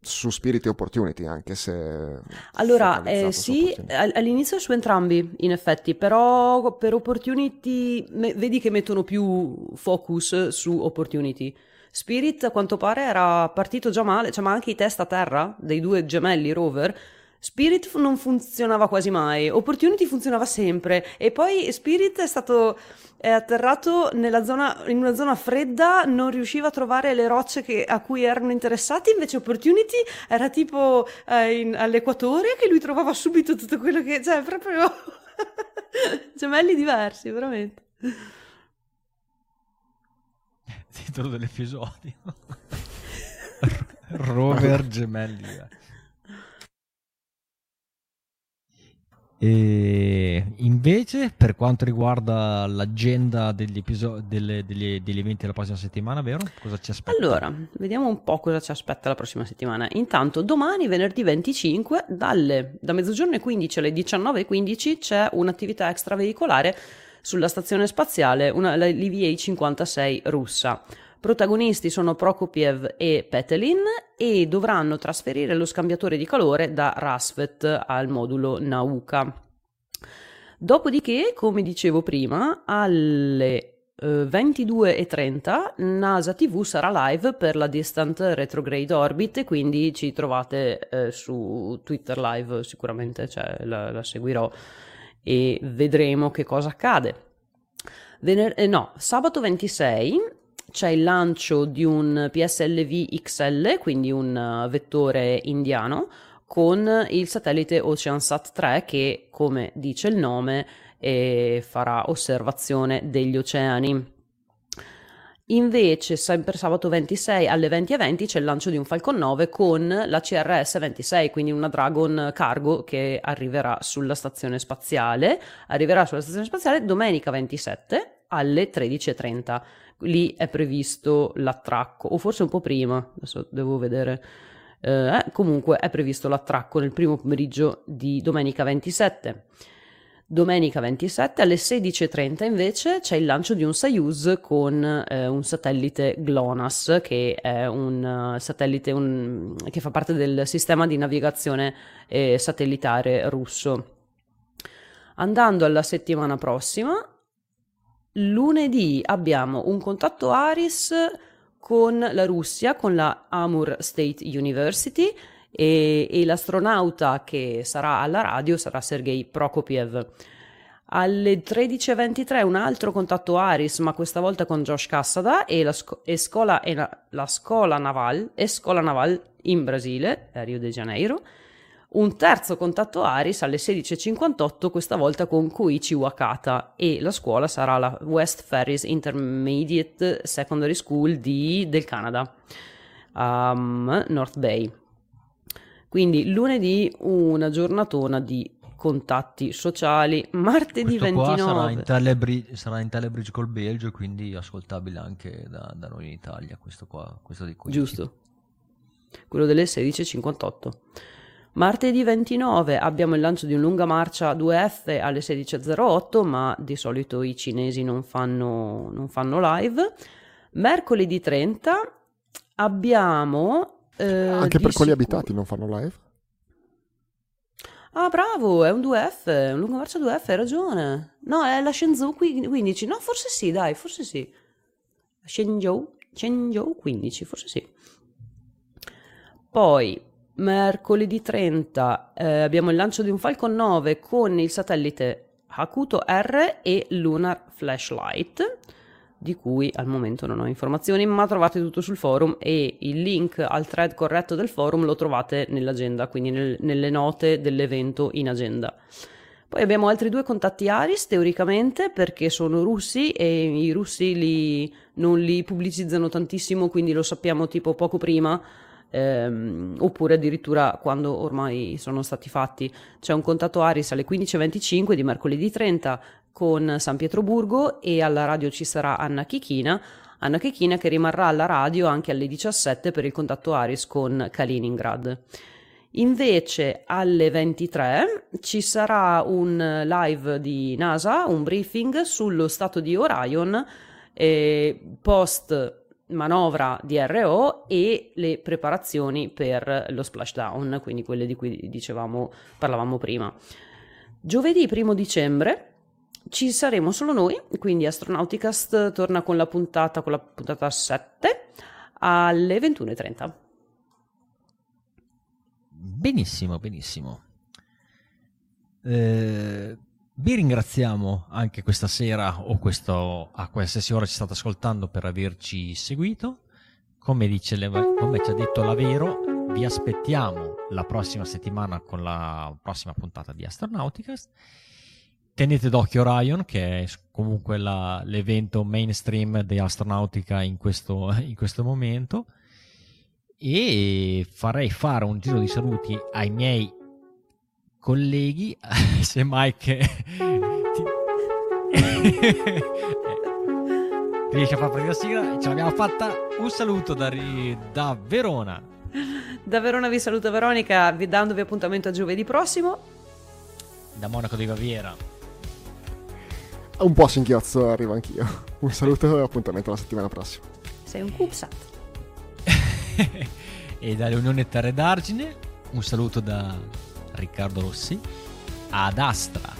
su Spirit e Opportunity, anche se... Allora, eh, sì, all'inizio su entrambi, in effetti, però per Opportunity me- vedi che mettono più focus su Opportunity. Spirit, a quanto pare, era partito già male, cioè, ma anche i test a terra dei due gemelli rover Spirit non funzionava quasi mai, Opportunity funzionava sempre e poi Spirit è stato è atterrato zona, in una zona fredda, non riusciva a trovare le rocce che, a cui erano interessati, invece Opportunity era tipo eh, in, all'equatore che lui trovava subito tutto quello che... cioè proprio [LAUGHS] gemelli diversi, veramente. [LAUGHS] Titolo dell'episodio. Rover gemelli diversi. E invece, per quanto riguarda l'agenda degli, episodi, delle, degli, degli eventi della prossima settimana, vero? Cosa ci aspetta? Allora, vediamo un po' cosa ci aspetta la prossima settimana. Intanto, domani, venerdì 25, dalle, da mezzogiorno e 15 alle 19.15 c'è un'attività extraveicolare sulla stazione spaziale, una, la l'IVA 56 russa. Protagonisti sono Prokopiev e Petelin e dovranno trasferire lo scambiatore di calore da Rasvet al modulo Nauka. Dopodiché, come dicevo prima, alle 22.30 eh, NASA TV sarà live per la Distant Retrograde Orbit quindi ci trovate eh, su Twitter live sicuramente, cioè la, la, seguirò e vedremo che cosa accade. Vener- eh, no, sabato 26 c'è il lancio di un PSLV XL, quindi un uh, vettore indiano, con il satellite OceanSat 3 che, come dice il nome, eh, farà osservazione degli oceani. Invece, sempre sabato 26 alle 20.20 20 c'è il lancio di un Falcon 9 con la CRS 26, quindi una Dragon Cargo che arriverà sulla stazione spaziale. Arriverà sulla stazione spaziale domenica 27 alle 13.30 lì è previsto l'attracco, o forse un po' prima, adesso devo vedere. Eh, eh comunque è previsto l'attracco nel primo pomeriggio di domenica 27. Domenica 27 alle 16.30 invece c'è il lancio di un Soyuz con eh, un satellite GLONASS che è un uh, satellite un, che fa parte del sistema di navigazione eh, satellitare russo. Andando alla settimana prossima Lunedì abbiamo un contatto Aris con la Russia, con la Amur State University e, e l'astronauta che sarà alla radio sarà Sergei Prokopiev. Alle 13.23 un altro contatto Aris, ma questa volta con Josh Cassada e la, sco- e scola, e la, la scola Naval, e Naval in Brasile, a Rio de Janeiro un terzo contatto Aris alle 16.58, questa volta con Koichi Wakata e la scuola sarà la West Ferris Intermediate Secondary School di, del Canada, um, North Bay. Quindi lunedì una giornatona di contatti sociali, martedì Questo 29 sarà in, Telebridge, sarà in Telebridge col Belgio, quindi ascoltabile anche da, da noi in Italia, questo qua, questo di Koichi. Giusto, quello delle 16.58. Martedì 29 abbiamo il lancio di un lunga marcia 2F alle 16.08, ma di solito i cinesi non fanno, non fanno live. Mercoledì 30 abbiamo... Eh, Anche per quelli abitati non fanno live? Ah, bravo, è un 2F, un lunga marcia 2F, hai ragione. No, è la Shenzhou 15. No, forse sì, dai, forse sì. Shenzhou, Shenzhou 15, forse sì. Poi Mercoledì 30 eh, abbiamo il lancio di un Falcon 9 con il satellite Hakuto R e Lunar Flashlight, di cui al momento non ho informazioni, ma trovate tutto sul forum e il link al thread corretto del forum lo trovate nell'agenda, quindi nel, nelle note dell'evento in agenda. Poi abbiamo altri due contatti Aris, teoricamente, perché sono russi e i russi li, non li pubblicizzano tantissimo, quindi lo sappiamo tipo poco prima ehm, oppure addirittura quando ormai sono stati fatti c'è un contatto Aris alle 15.25 di mercoledì 30 con San Pietroburgo e alla radio ci sarà Anna Chichina Anna Chechina che rimarrà alla radio anche alle 17 per il contatto Aris con Kaliningrad. Invece alle 23 ci sarà un live di NASA, un briefing sullo stato di Orion eh, post manovra di RO e le preparazioni per lo splashdown, quindi quelle di cui dicevamo, parlavamo prima. Giovedì 1 dicembre ci saremo solo noi, quindi Astronauticast torna con la puntata, con la puntata 7 alle 21.30. Benissimo, benissimo. Eh, vi ringraziamo anche questa sera o questo, a qualsiasi ora ci state ascoltando per averci seguito. Come, dice come ci ha detto Lavero, vi aspettiamo la prossima settimana con la prossima puntata di Astronauticast tenete d'occhio Orion, che è comunque la, l'evento mainstream di astronautica in questo, in questo momento. E farei fare un giro di saluti ai miei colleghi, [LAUGHS] se mai che ti... [LAUGHS] riesci a far partire la sigla, ce l'abbiamo fatta. Un saluto da, da Verona. Da Verona vi saluta Veronica, dandovi appuntamento a giovedì prossimo. Da Monaco di Baviera un po' singhiozzo arrivo anch'io. Un saluto e appuntamento la settimana prossima. Sei un CubeSat. [LAUGHS] e dall'Unione Terre d'Argine un saluto da Riccardo Rossi ad Astra